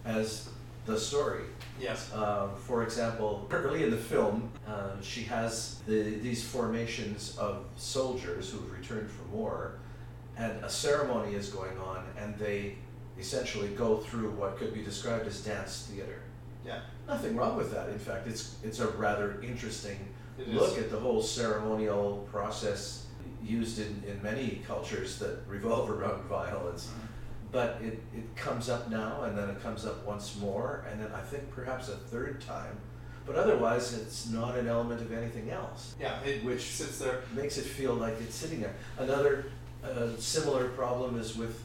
as the story.
Yes.
Uh, for example, early in the film, uh, she has the, these formations of soldiers who've returned from war, and a ceremony is going on, and they essentially go through what could be described as dance theater.
Yeah.
Nothing wrong with that. In fact, it's it's a rather interesting
It
look
is.
at the whole ceremonial process used in, in many cultures that revolve around violence.
Mm-hmm.
But it, it comes up now and then it comes up once more and then I think perhaps a third time. But otherwise, it's not an element of anything else.
Yeah, it
which
sits there.
makes it feel like it's sitting there. Another uh, similar problem is with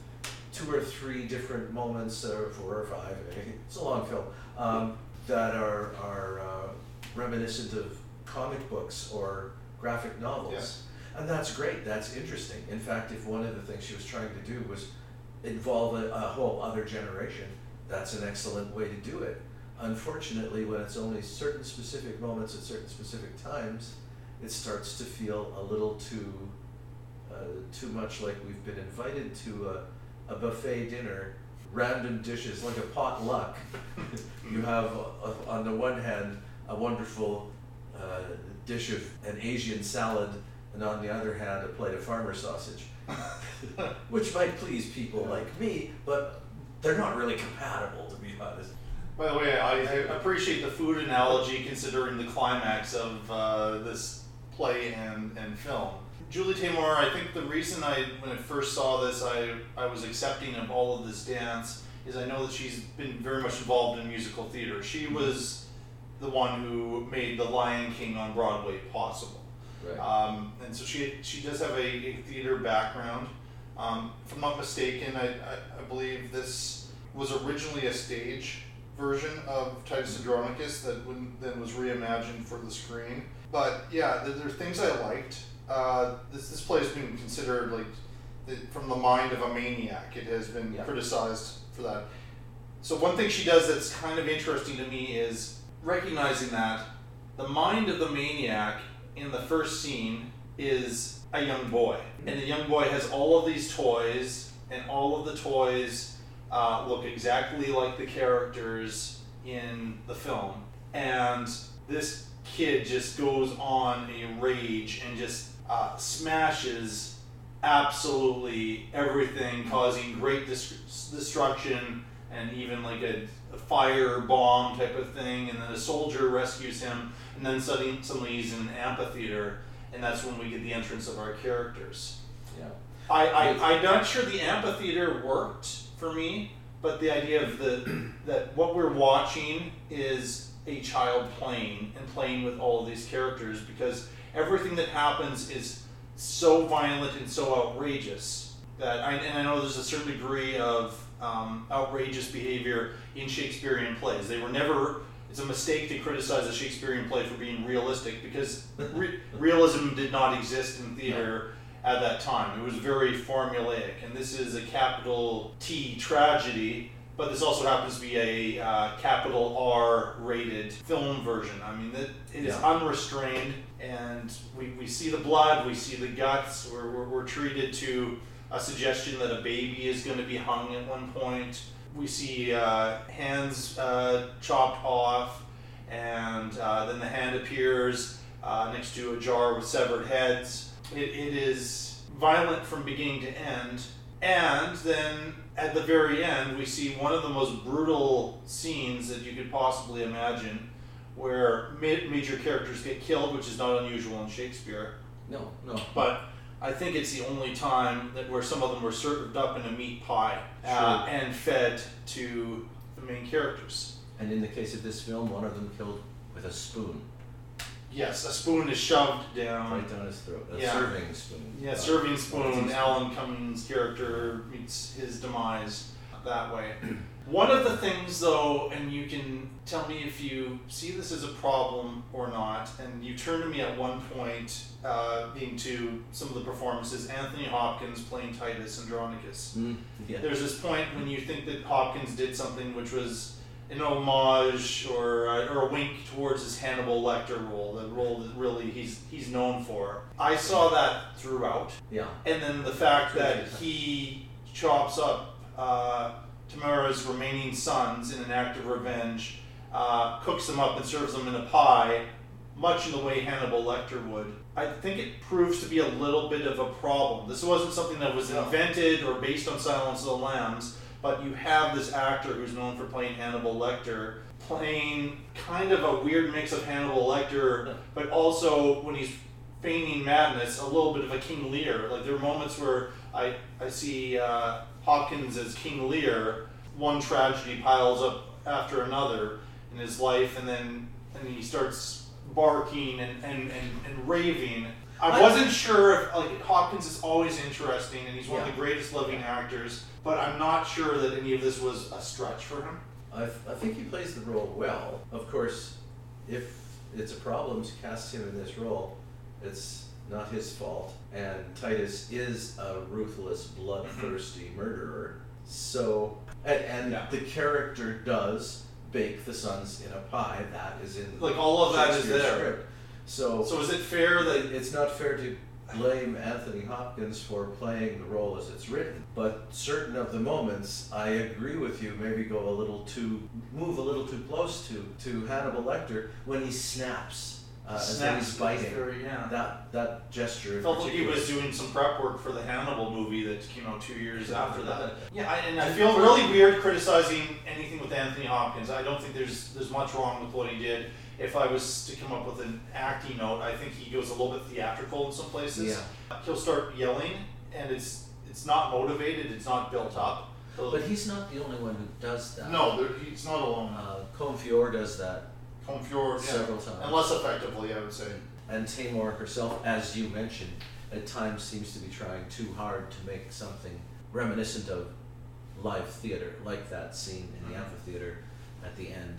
two or three different moments, or four or five, it's a long film, um, that are, are uh, reminiscent of comic books or graphic novels.
Yes.
And that's great, that's interesting. In fact, if one of the things she was trying to do was involve a, a whole other generation, that's an excellent way to do it. Unfortunately, when it's only certain specific moments at certain specific times, it starts to feel a little too uh, too much like we've been invited to a, a buffet dinner, random dishes like a potluck. you have uh, on the one hand a wonderful uh, dish of an Asian salad, and on the other hand a plate of farmer sausage, which might please people like me, but they're not really compatible to be honest.
By the way, I, I appreciate the food analogy considering the climax of uh, this play and, and film. Julie Taymor, I think the reason I, when I first saw this, I, I was accepting of all of this dance is I know that she's been very much involved in musical theater. She was the one who made The Lion King on Broadway possible.
Right.
Um, and so she, she does have a, a theater background. Um, if I'm not mistaken, I, I, I believe this was originally a stage version of Titus Andronicus that when, then was reimagined for the screen. But yeah, there, there are things I liked. Uh, this this play has been considered like the, from the mind of a maniac. It has been criticized for that. So one thing she does that's kind of interesting to me is recognizing that the mind of the maniac in the first scene is a young boy, and the young boy has all of these toys, and all of the toys uh, look exactly like the characters in the film, and this kid just goes on a rage and just uh, smashes absolutely everything, causing great dis- destruction and even like a, fire bomb type of thing, and then a soldier rescues him, and then suddenly, suddenly he's in an amphitheater, and that's when we get the entrance of our characters.
Yeah.
I, I, I'm not sure the amphitheater worked for me, but the idea of the that what we're watching is a child playing and playing with all of these characters because everything that happens is so violent and so outrageous that I, and I know there's a certain degree of um, outrageous behavior in Shakespearean plays. They were never. It's a mistake to criticize a Shakespearean play for being realistic because re- realism did not exist in theater at that time. It was very formulaic, and this is a capital T tragedy. But this also happens to be a uh, capital R rated film version. I mean, it, it is
Yeah.
unrestrained, and we, we see the blood, we see the guts. We're, we're, we're treated to a suggestion that a baby is going to be hung at one point. We see uh, hands uh, chopped off, and uh, then the hand appears uh, next to a jar with severed heads. It, it is violent from beginning to end, and then at the very end, we see one of the most brutal scenes that you could possibly imagine, where ma- major characters get killed, which is not unusual in Shakespeare.
No, no.
But I think it's the only time that where some of them were served up in a meat pie uh,
Sure.
and fed to the main characters.
And in the case of this film, one of them killed with a spoon.
Yes, a spoon is shoved down.
Right down his throat. A
Yeah.
serving spoon.
Yeah,
Uh,
serving spoon. Alan Cummings' character meets his demise that way. One of the things, though, and you can tell me if you see this as a problem or not, and you turn to me at one point, uh, being to some of the performances, Anthony Hopkins playing Titus Andronicus.
Mm, yeah.
There's this point when you think that Hopkins did something which was an homage or uh, or a wink towards his Hannibal Lecter role, the role that really he's he's known for. I saw that throughout.
Yeah.
And then the fact that he chops up uh, Tamara's remaining sons in an act of revenge, uh, cooks them up and serves them in a pie, much in the way Hannibal Lecter would. I think it proves to be a little bit of a problem. This wasn't something that was invented or based on Silence of the Lambs, but you have this actor who's known for playing Hannibal Lecter playing kind of a weird mix of Hannibal Lecter, but also when he's feigning madness, a little bit of a King Lear. Like there are moments where I I see uh, Hopkins as King Lear. One tragedy piles up after another in his life, and then and he starts barking and and, and, and raving. I wasn't sure if like Hopkins is always interesting, and he's one of the greatest living actors. But I'm not sure that any of this was a stretch for him.
I, I think he plays the role well. Of course, if it's a problem to cast him in this role, it's not his fault. And Titus is a ruthless, bloodthirsty mm-hmm. murderer. So, and, and the character does bake the sons in a pie. That is in
Like, all of that is there.
Script. So,
So is it fair that
it's not fair to blame Anthony Hopkins for playing the role as it's written, but certain of the moments, I agree with you. Maybe go a little too, move a little too close to to Hannibal Lecter when he snaps. Uh, as though he's biting.
very- yeah.
That that gesture. in
felt like he was doing some prep work for the Hannibal movie that came out two years after that. Yeah, I, and I feel really weird criticizing anything with Anthony Hopkins. I don't think there's there's much wrong with what he did. If I was to come up with an acting note, I think he goes a little bit theatrical in some places. Yeah. He'll start yelling, and it's it's not motivated. It's not built up.
But he's not the only one who does that.
No, there, he's not alone.
Uh, Comfior does that.
Comfior, yeah.
several times,
and less effectively, I would say.
And Taymor herself, as you mentioned, at times seems to be trying too hard to make something reminiscent of live theater, like that scene in the mm-hmm. amphitheater at the end.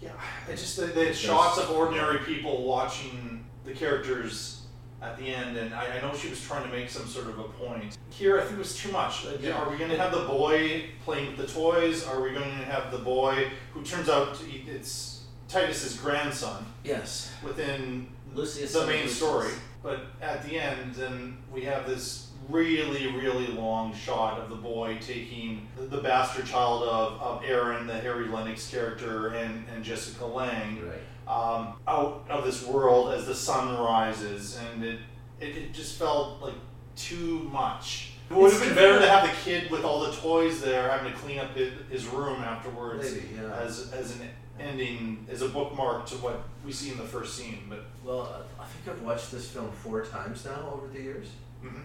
Yeah, it's just the, the shots of ordinary people watching the characters at the end, and I, I know she was trying to make some sort of a point. Here, I think it was too much. Like,
Yeah.
Are we going to have the boy playing with the toys? Are we going to have the boy who turns out to, it's Titus's grandson?
Yes.
Within
Lucius
the main
Lucius.
story, but at the end, then we have this really, really long shot of the boy taking the, bastard child of, of Aaron, the Harry Lennix character, and, and Jessica Lange um, out of this world as the sun rises, and it, it, it just felt like too much. It would have been better to have the kid with all the toys there having to clean up his, his room afterwards
Maybe, yeah.
as, as an ending, as a bookmark to what we see in the first scene. But
Well, I I think I've watched this film four times now over the years,
Mhm.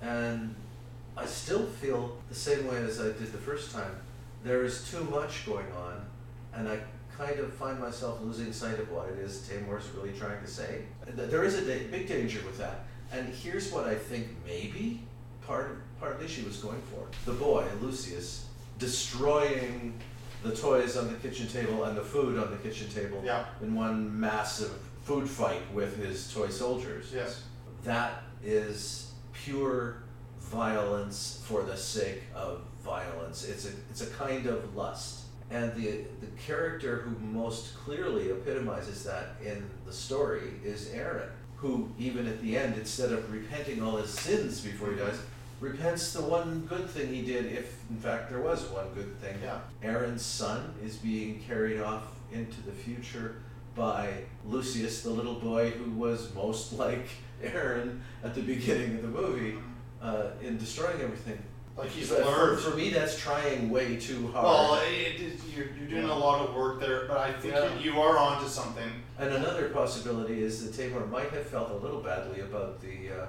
and I still feel the same way as I did the first time. There is too much going on, and I kind of find myself losing sight of what it is Taymor's really trying to say. There is a da- big danger with that, and here's what I think maybe part partly she was going for: the boy Lucius destroying the toys on the kitchen table and the food on the kitchen table
Yeah.
in one massive food fight with his toy soldiers.
Yes.
That is pure violence for the sake of violence. It's a it's a kind of lust. And the the character who most clearly epitomizes that in the story is Aaron, who even at the end, instead of repenting all his sins before he dies, repents the one good thing he did, if in fact there was one good thing.
Yeah.
Aaron's son is being carried off into the future by Lucius, the little boy who was most like Aaron at the beginning of the movie, uh, in destroying everything.
Like he's
But for,
learned.
for me, that's trying way too hard.
Well, it, it, you're, you're doing a lot of work there, but I think
Yeah.
you, you are onto something.
And another possibility is that Taymor might have felt a little badly about the uh,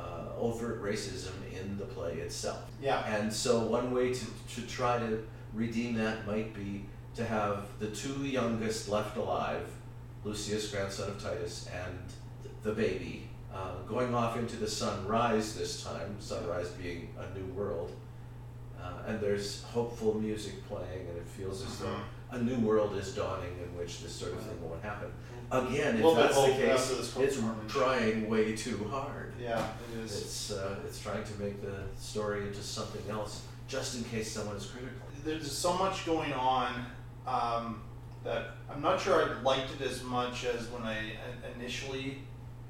uh, overt racism in the play itself.
Yeah.
And so one way to, to try to redeem that might be to have the two youngest left alive, Lucius, grandson of Titus, and the baby, uh, going off into the sunrise this time, sunrise being a new world. Uh, and there's hopeful music playing, and it feels as though a new world is dawning in which this sort of thing won't happen. Again, if that's the case, it's trying way too hard.
Yeah, it is.
It's uh, it's trying to make the story into something else, just in case someone is critical.
There's so much going on um, that I'm not sure I liked it as much as when I initially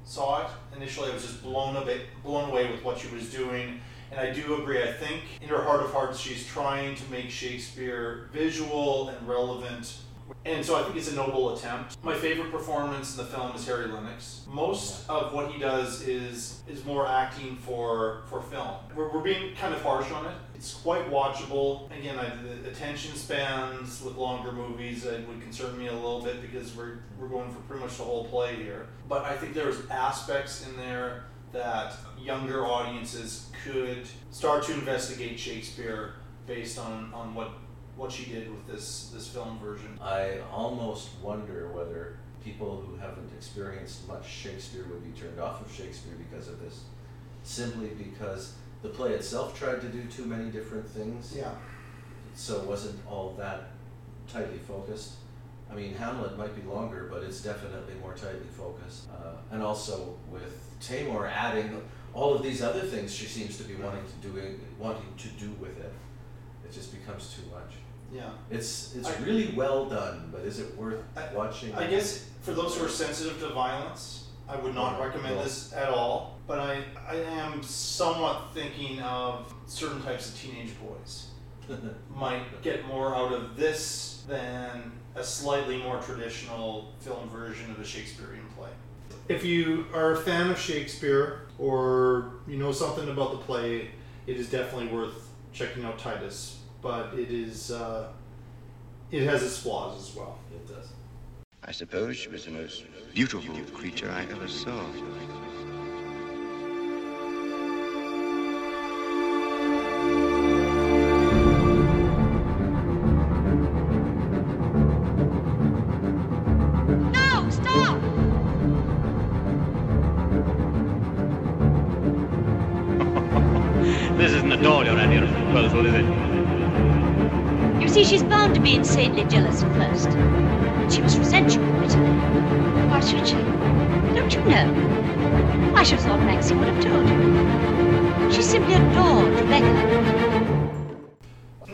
saw it. Initially, I was just blown away, blown away with what she was doing. And I do agree. I think in her heart of hearts, she's trying to make Shakespeare visual and relevant. And so I think it's a noble attempt. My favorite performance in the film is Harry Lennix. Most of what he does is is more acting for for film. We're, we're being kind of harsh on it. It's quite watchable. Again, I, the attention spans with longer movies uh, would concern me a little bit because we're we're going for pretty much the whole play here. But I think there's aspects in there that younger audiences could start to investigate Shakespeare based on, on what what she did with this this film version.
I almost wonder whether people who haven't experienced much Shakespeare would be turned off of Shakespeare because of this, simply because the play itself tried to do too many different things.
Yeah.
So it wasn't all that tightly focused. I mean, Hamlet might be longer, but it's definitely more tightly focused. Uh, and also with Taymor adding all of these other things she seems to be wanting to do wanting to do with it, it just becomes too much.
Yeah.
It's it's
I-
really well done, but is it worth watching?
I guess for those who are sensitive to violence, I would not
Yeah,
recommend
well-
this at all. But I, I am somewhat thinking of certain types of teenage boys might get more out of this than a slightly more traditional film version of a Shakespearean play. If you are a fan of Shakespeare or you know something about the play, it is definitely worth checking out Titus. But it is uh, it has its flaws as well.
It does.
I suppose she was the most beautiful creature I ever saw.
No, stop!
This isn't at all your idea of proposal, is it?
See, she's bound to be insanely jealous at first. She must resent you bitterly. Why should she? Don't you know? I should have thought Maxie would have told you. She simply adored Rebecca.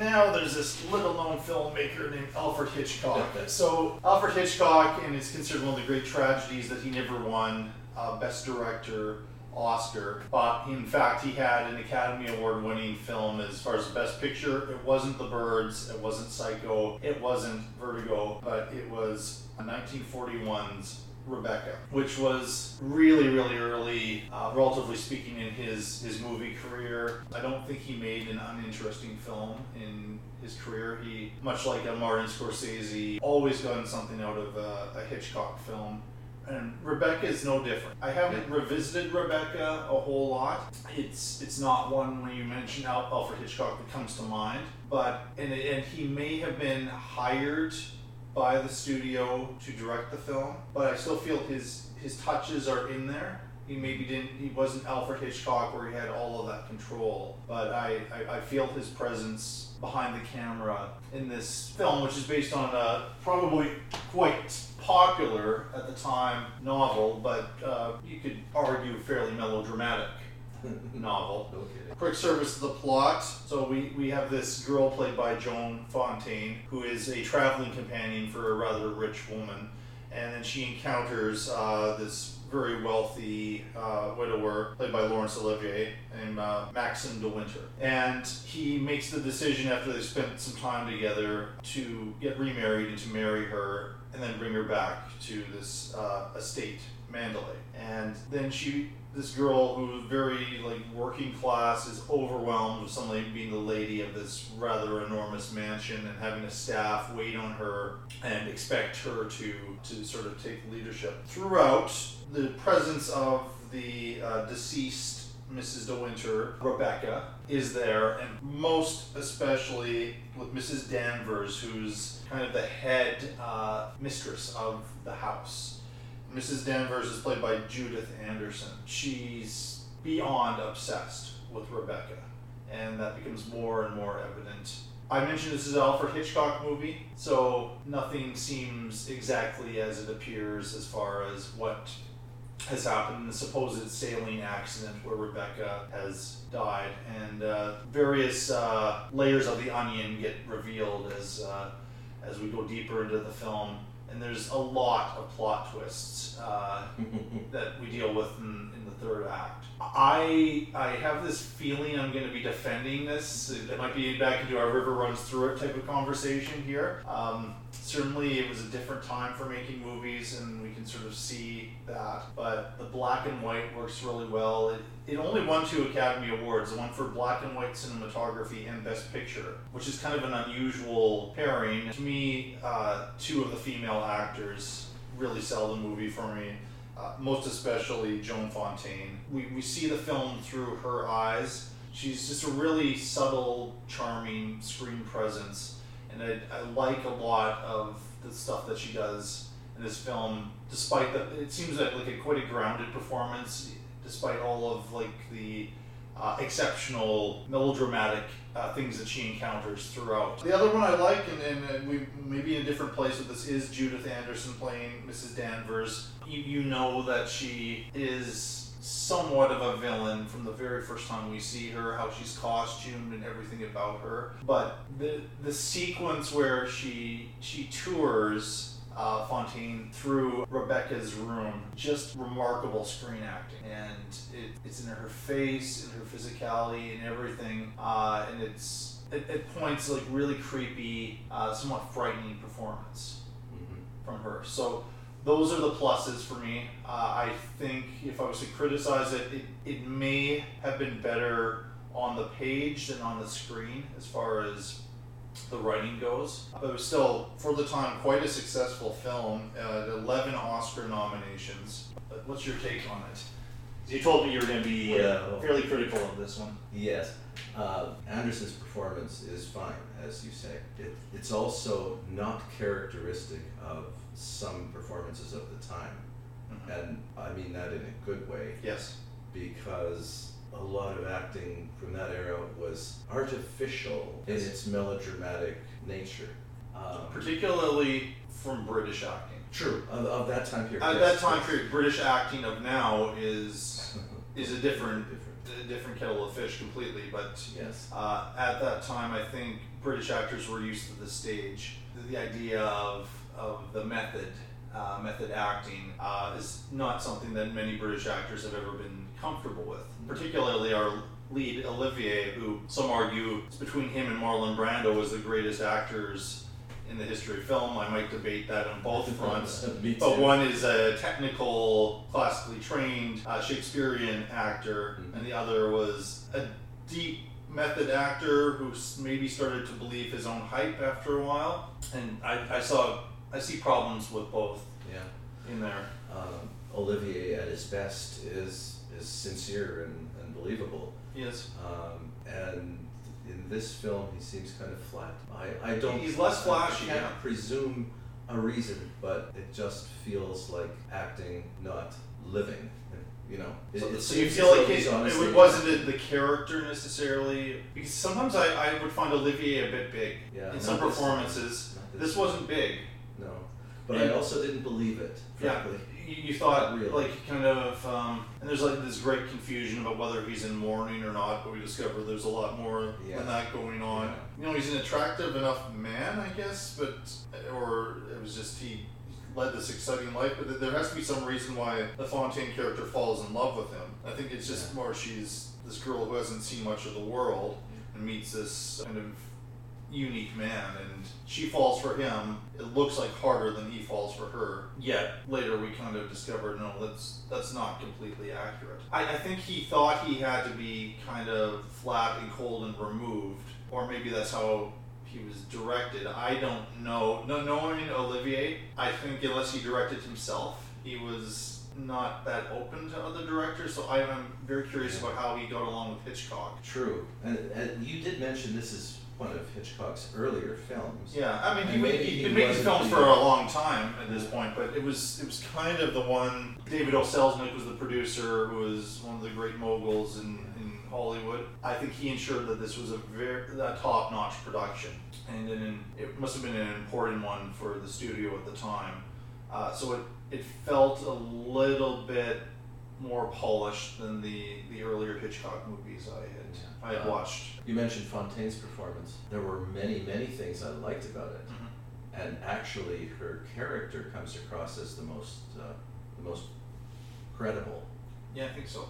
Now there's this little-known filmmaker named Alfred Hitchcock. so Alfred Hitchcock, and it's considered one of the great tragedies that he never won uh, Best Director Oscar. But in fact, he had an Academy Award-winning film as far as the Best Picture. It wasn't The Birds. It wasn't Psycho. It wasn't Vertigo. But it was 1941's Rebecca, which was really, really early, uh, relatively speaking, in his, his movie career. I don't think he made an uninteresting film in his career. He, much like a Martin Scorsese, always gotten something out of a, a Hitchcock film. And Rebecca is no different. I haven't revisited Rebecca a whole lot. It's it's not one when you mention Al- Alfred Hitchcock that comes to mind. But and and he may have been hired by the studio to direct the film, but I still feel his his touches are in there. He maybe didn't. He wasn't Alfred Hitchcock where he had all of that control, but I I, I feel his presence behind the camera in this film, which is based on a probably quite popular at the time novel, but uh, you could argue fairly melodramatic novel. Quick service to the plot. So we, we have this girl played by Joan Fontaine, who is a traveling companion for a rather rich woman, and then she encounters uh, this very wealthy uh, widower played by Laurence Olivier named uh, Maxim de Winter. And he makes the decision after they spent some time together to get remarried and to marry her and then bring her back to this uh, estate, Manderley. And then she, this girl who's very like working class, is overwhelmed with suddenly being the lady of this rather enormous mansion and having a staff wait on her and expect her to to sort of take leadership. Throughout the presence of the uh, deceased Mrs. De Winter, Rebecca, is there, and most especially with Mrs. Danvers, who's kind of the head uh, mistress of the house. Mrs. Danvers is played by Judith Anderson. She's beyond obsessed with Rebecca, and that becomes more and more evident. I mentioned this is an Alfred Hitchcock movie, so nothing seems exactly as it appears as far as what has happened in the supposed sailing accident where Rebecca has died, and uh, various uh, layers of the onion get revealed as uh, as we go deeper into the film. And there's a lot of plot twists uh, that we deal with in third act. I I have this feeling I'm going to be defending this. It might be back into our river runs through it type of conversation here. Um, certainly, it was a different time for making movies, and we can sort of see that. But the black and white works really well. It, it only won two Academy Awards, one for black and white cinematography and Best Picture, which is kind of an unusual pairing. To me, uh, two of the female actors really sell the movie for me. Uh, most especially Joan Fontaine. We, we see the film through her eyes. She's just a really subtle, charming screen presence, and I, I like a lot of the stuff that she does in this film. Despite the, it seems like, like a quite a grounded performance, despite all of like the uh, exceptional melodramatic uh, things that she encounters throughout. The other one I like, and, and we may be in a different place with this, is Judith Anderson playing Mrs. Danvers. You, you know that she is somewhat of a villain from the very first time we see her, how she's costumed and everything about her. But the the sequence where she she tours uh, Fontaine through Rebecca's room. Just remarkable screen acting, and it, it's in her face, in her physicality, and everything. Uh, and it's at, at points like really creepy, uh, somewhat frightening performance from her. So those are the pluses for me. Uh, I think if I was to criticize it, it, it may have been better on the page than on the screen as far as the writing goes. But it was still, for the time, quite a successful film. Uh, 11 Oscar nominations. What's your take on it? You told me you were going to be uh, fairly critical of this one.
Yes. Uh, Anderson's performance is fine, as you say. It, it's also not characteristic of some performances of the time. And I mean that in a good way.
Yes.
Because a lot of acting from that era was artificial in its melodramatic nature. Um,
Particularly from British acting.
True, of, of that time period.
At
yes,
that time
yes.
period, British acting of now is is a different a different kettle of fish completely. But
yes,
uh, at that time, I think British actors were used to the stage. The, the idea of of the method. Uh, method acting uh, is not something that many British actors have ever been comfortable with. Particularly our lead Olivier, who some argue it's between him and Marlon Brando as the greatest actors in the history of film. I might debate that on both fronts. But one is a technical, classically trained uh, Shakespearean actor,
Mm-hmm.
and the other was a deep method actor who maybe started to believe his own hype after a while. And I, I saw, I see problems with both
Yeah.
in there.
Um, Olivier at his best is is sincere and believable.
Yes.
Um, and in this film, he seems kind of flat. I, I don't.
He's less flashy,
I can't
yeah.
presume a reason, but it just feels like acting, not living. You know. It-
So,
it
so you feel like it, it wasn't the, the character necessarily? Because sometimes I, I would find Olivier a bit big
Yeah,
in some
not this
performances.
This
This wasn't big.
No, but
And-
I also didn't believe it.
Yeah,
Frankly.
you, you thought
really.
like kind of, um, and there's like this great confusion about whether he's in mourning or not. But we discover there's a lot more
Yeah.
than that going on.
Yeah.
You know, he's an attractive enough man, I guess, but or it was just he led this exciting life. But there has to be some reason why the Fontaine character falls in love with him. I think it's just more she's this girl who hasn't seen much of the world and meets this kind of unique man and she falls for him. It looks like harder than he falls for her. Yet later we kind of discover no that's that's not completely accurate. I, I think he thought he had to be kind of flat and cold and removed or maybe that's how he was directed. I don't know. No knowing olivier i think unless he directed himself he was not that open to other directors so I, i'm very curious about how he got along with hitchcock.
True, and, and you did mention this is one of Hitchcock's earlier films.
Yeah, I mean, he
And
would,
maybe
he'd
he
been making films for a long time at this point, but it was it was kind of the one. David O. Selznick was the producer, who was one of the great moguls in, in Hollywood. I think he ensured that this was a very a top notch production, and an, it must have been an important one for the studio at the time. Uh, so it it felt a little bit more polished than the the earlier Hitchcock movies I had I had
Uh,
watched.
You mentioned Fontaine's performance. There were many, many things I liked about it,
Mm-hmm.
and actually, her character comes across as the most, uh, the most credible.
Yeah, I think so.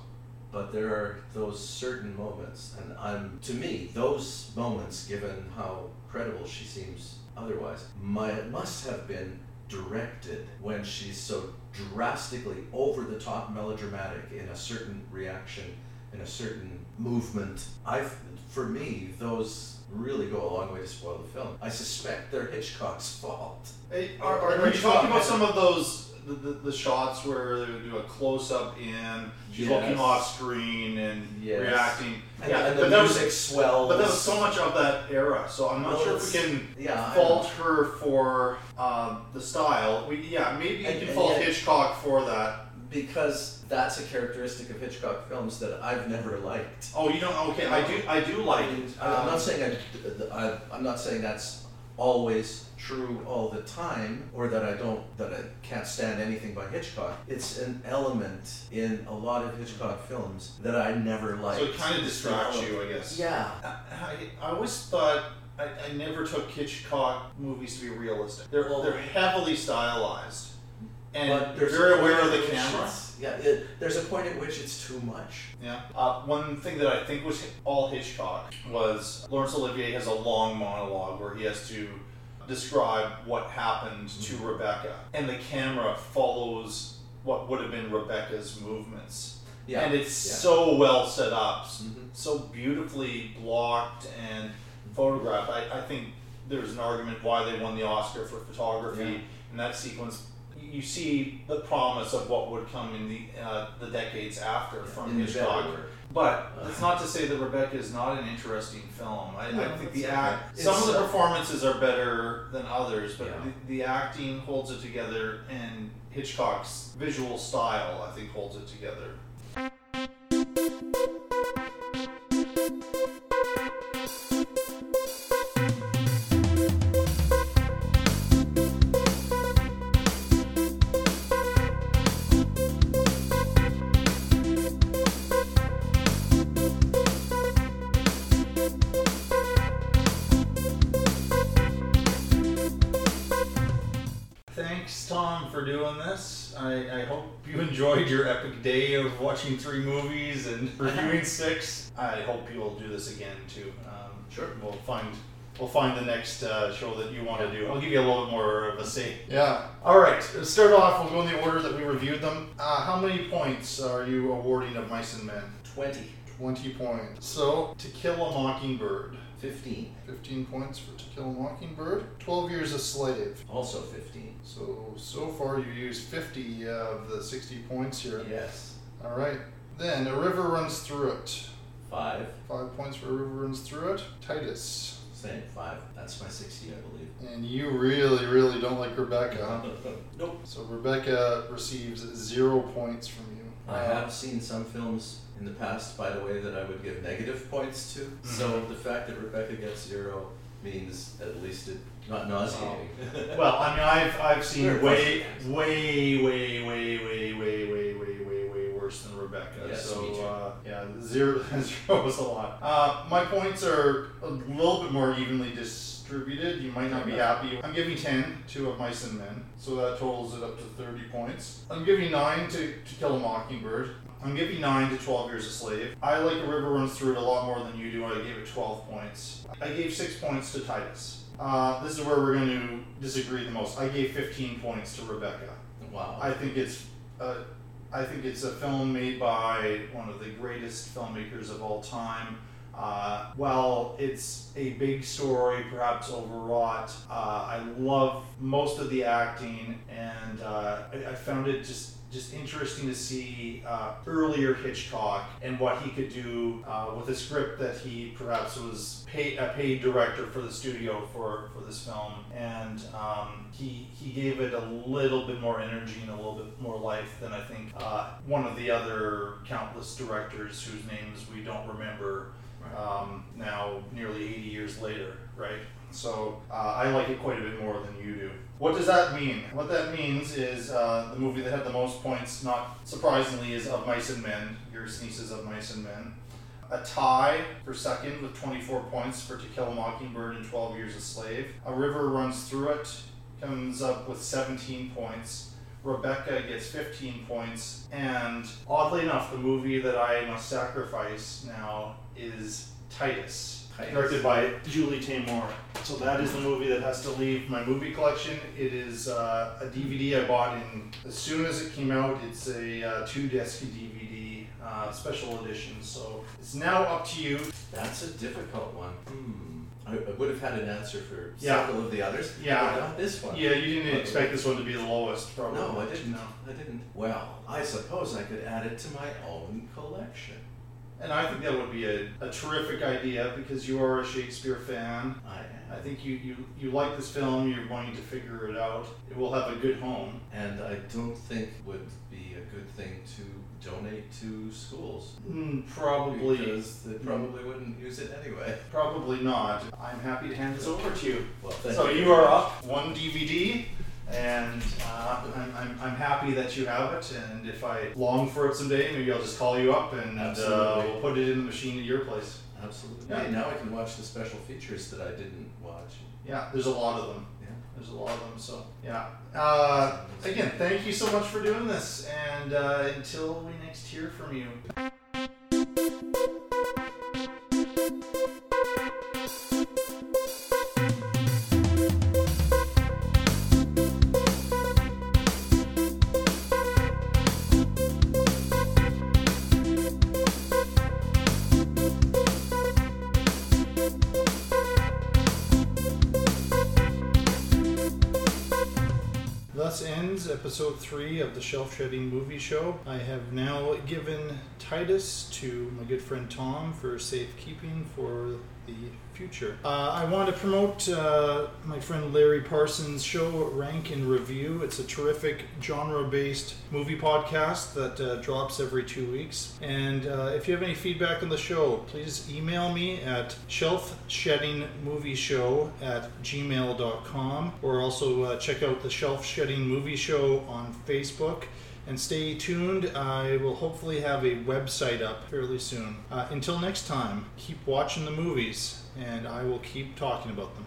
But there are those certain moments, and I'm to me those moments, given how credible she seems otherwise, might must have been directed when she's so drastically over the top melodramatic in a certain reaction, in a certain movement. I, for me, those really go a long way to spoil the film. I suspect they're Hitchcock's fault.
Hey, are, are, are you talking about some of those the, the, the shots where they would do a close up in she's
Yes.
looking off screen and
Yes.
reacting?
And-
yeah,
and the
but that
music
was,
swells.
But that was so much of that era, so I'm not
Well,
sure if we can
yeah,
fault her for um, the style. We, yeah, maybe you can fault Hitchcock for that.
Because that's a characteristic of Hitchcock films that I've never liked.
Oh, you don't? Okay, I do. I do like it.
I'm
Um,
not saying I, I, I'm not saying that's always true all the time, or that I don't, that I can't stand anything by Hitchcock. It's an element in a lot of Hitchcock films that I never liked.
So it kind of distracts you, I guess.
Yeah.
I, I always thought I, I never took Hitchcock movies to be realistic. They're
Well-
they're heavily stylized, and
But
they're very aware of the camera.
Yeah, it, there's a point at which it's too much.
Yeah. Uh, one thing that I think was all Hitchcock was Laurence Olivier has a long monologue where he has to describe what happened to
Mm-hmm.
Rebecca, and the camera follows what would have been Rebecca's movements.
Yeah,
And it's
yeah.
so well set up,
Mhm.
so beautifully blocked and photographed. I, I think there's an argument why they won the Oscar for photography
Yeah.
in that sequence. You see the promise of what would come in the uh, the decades after from
in
Hitchcock.
Better work.
But that's not to say that Rebecca is not an interesting film. I,
No,
I think the act,
okay.
some
It's,
of the
uh,
performances are better than others, but
Yeah.
the, the acting holds it together, and Hitchcock's visual style, I think, holds it together. Watching three movies and reviewing six. I hope you'll do this again too. Um,
Sure.
We'll find we'll find the next uh, show that you want to do. I'll give you a little bit more of a say. Yeah. All right. Start off. We'll go in the order that we reviewed them. Uh, how many points are you awarding of Mice and Men?
20.
20 points. So, To Kill a Mockingbird.
15.
15 points for To Kill a Mockingbird. 12 Years a Slave.
Also 15.
So, so far you used 50 of the 60 points here.
Yes.
All right. Then, A River Runs Through It.
Five.
Five points for A River Runs Through It. Titus.
Same. Five. That's my 60, I believe.
And you really, really don't like Rebecca.
nope.
So, Rebecca receives zero points from you.
I have seen some films in the past, by the way, that I would give negative points to. So
Mhm.
the fact that Rebecca gets zero means at least it not nauseating.
Well, I mean, I've I've seen
Very
way, way, way, way, way, way, way, way, way worse than Rebecca.
Yes,
so
me too.
Uh, yeah, zero zero was a lot. Uh, my points are a little bit more evenly distributed. You might not be happy. I'm giving ten to of Mice and Men, so that totals it up to thirty points. I'm giving nine to To Kill a Mockingbird. I'm giving 9 to 12 Years a Slave. I like A River Runs Through It a lot more than you do. I gave it 12 points. I gave 6 points to Titus. Uh, this is where we're going to disagree the most. I gave 15 points to Rebecca.
Wow.
I think it's a, I think it's a film made by one of the greatest filmmakers of all time. Uh, while it's a big story, perhaps overwrought, uh, I love most of the acting, and uh, I, I found it just just interesting to see uh, earlier Hitchcock and what he could do uh, with a script that he perhaps was pay, a paid director for the studio for, for this film, and um, he he gave it a little bit more energy and a little bit more life than I think uh, one of the other countless directors whose names we don't remember um, now nearly 80 years later, right? So uh, I like it quite a bit more than you do. What does that mean? What that means is uh, the movie that had the most points, not surprisingly, is Of Mice and Men. Your sneezes Of Mice and Men. A tie for second with 24 points for To Kill a Mockingbird and 12 Years a Slave. A River Runs Through It comes up with 17 points. Rebecca gets 15 points. And oddly enough, the movie that I must sacrifice now is Titus,
Titus.
Directed by Julie Taymor. So that is the movie that has to leave my movie collection. It is uh, a DVD I bought in as soon as it came out. It's a uh, two disc DVD uh, special edition. So it's now up to you.
That's a difficult one. Hmm. I, I would have had an answer for
Yeah.
several of the others.
Yeah.
but not this one.
Yeah, you didn't
But-
expect this one to be the lowest, probably.
No, I didn't. No. I didn't. Well, I suppose I could add it to my own collection.
And I think that would be a, a terrific idea because you are a Shakespeare fan.
I am.
I think you, you, you like this film, you're going to figure it out. It will have a good home.
And I don't think would be a good thing to donate to schools.
Mm, probably.
Because they probably wouldn't use it anyway.
Probably not. I'm happy to hand this over to you.
Well, thank
so
you.
you are up one DVD, and uh, I'm, I'm, I'm happy that you have it. And if I long for it someday, maybe I'll just call you up and uh, we'll put it in the machine at your place.
Absolutely.
Yeah.
Hey, now I can watch the special features that I didn't watch.
Yeah, there's a lot of them.
Yeah.
There's a lot of them. So yeah. Uh, again, thank you so much for doing this, and uh, until we next hear from you. Three of the Shelf Shedding Movie Show. I have now given Titus to my good friend Tom for safekeeping for the future. Uh, I want to promote uh, my friend Larry Parsons' show, Rank and Review. It's a terrific genre based movie podcast that uh, drops every two weeks. And uh, if you have any feedback on the show, please email me at shelfsheddingmovieshow at gmail.com or also uh, check out the Shelf Shedding Movie Show on Facebook. And stay tuned. I will hopefully have a website up fairly soon. Uh, until next time, keep watching the movies, and I will keep talking about them.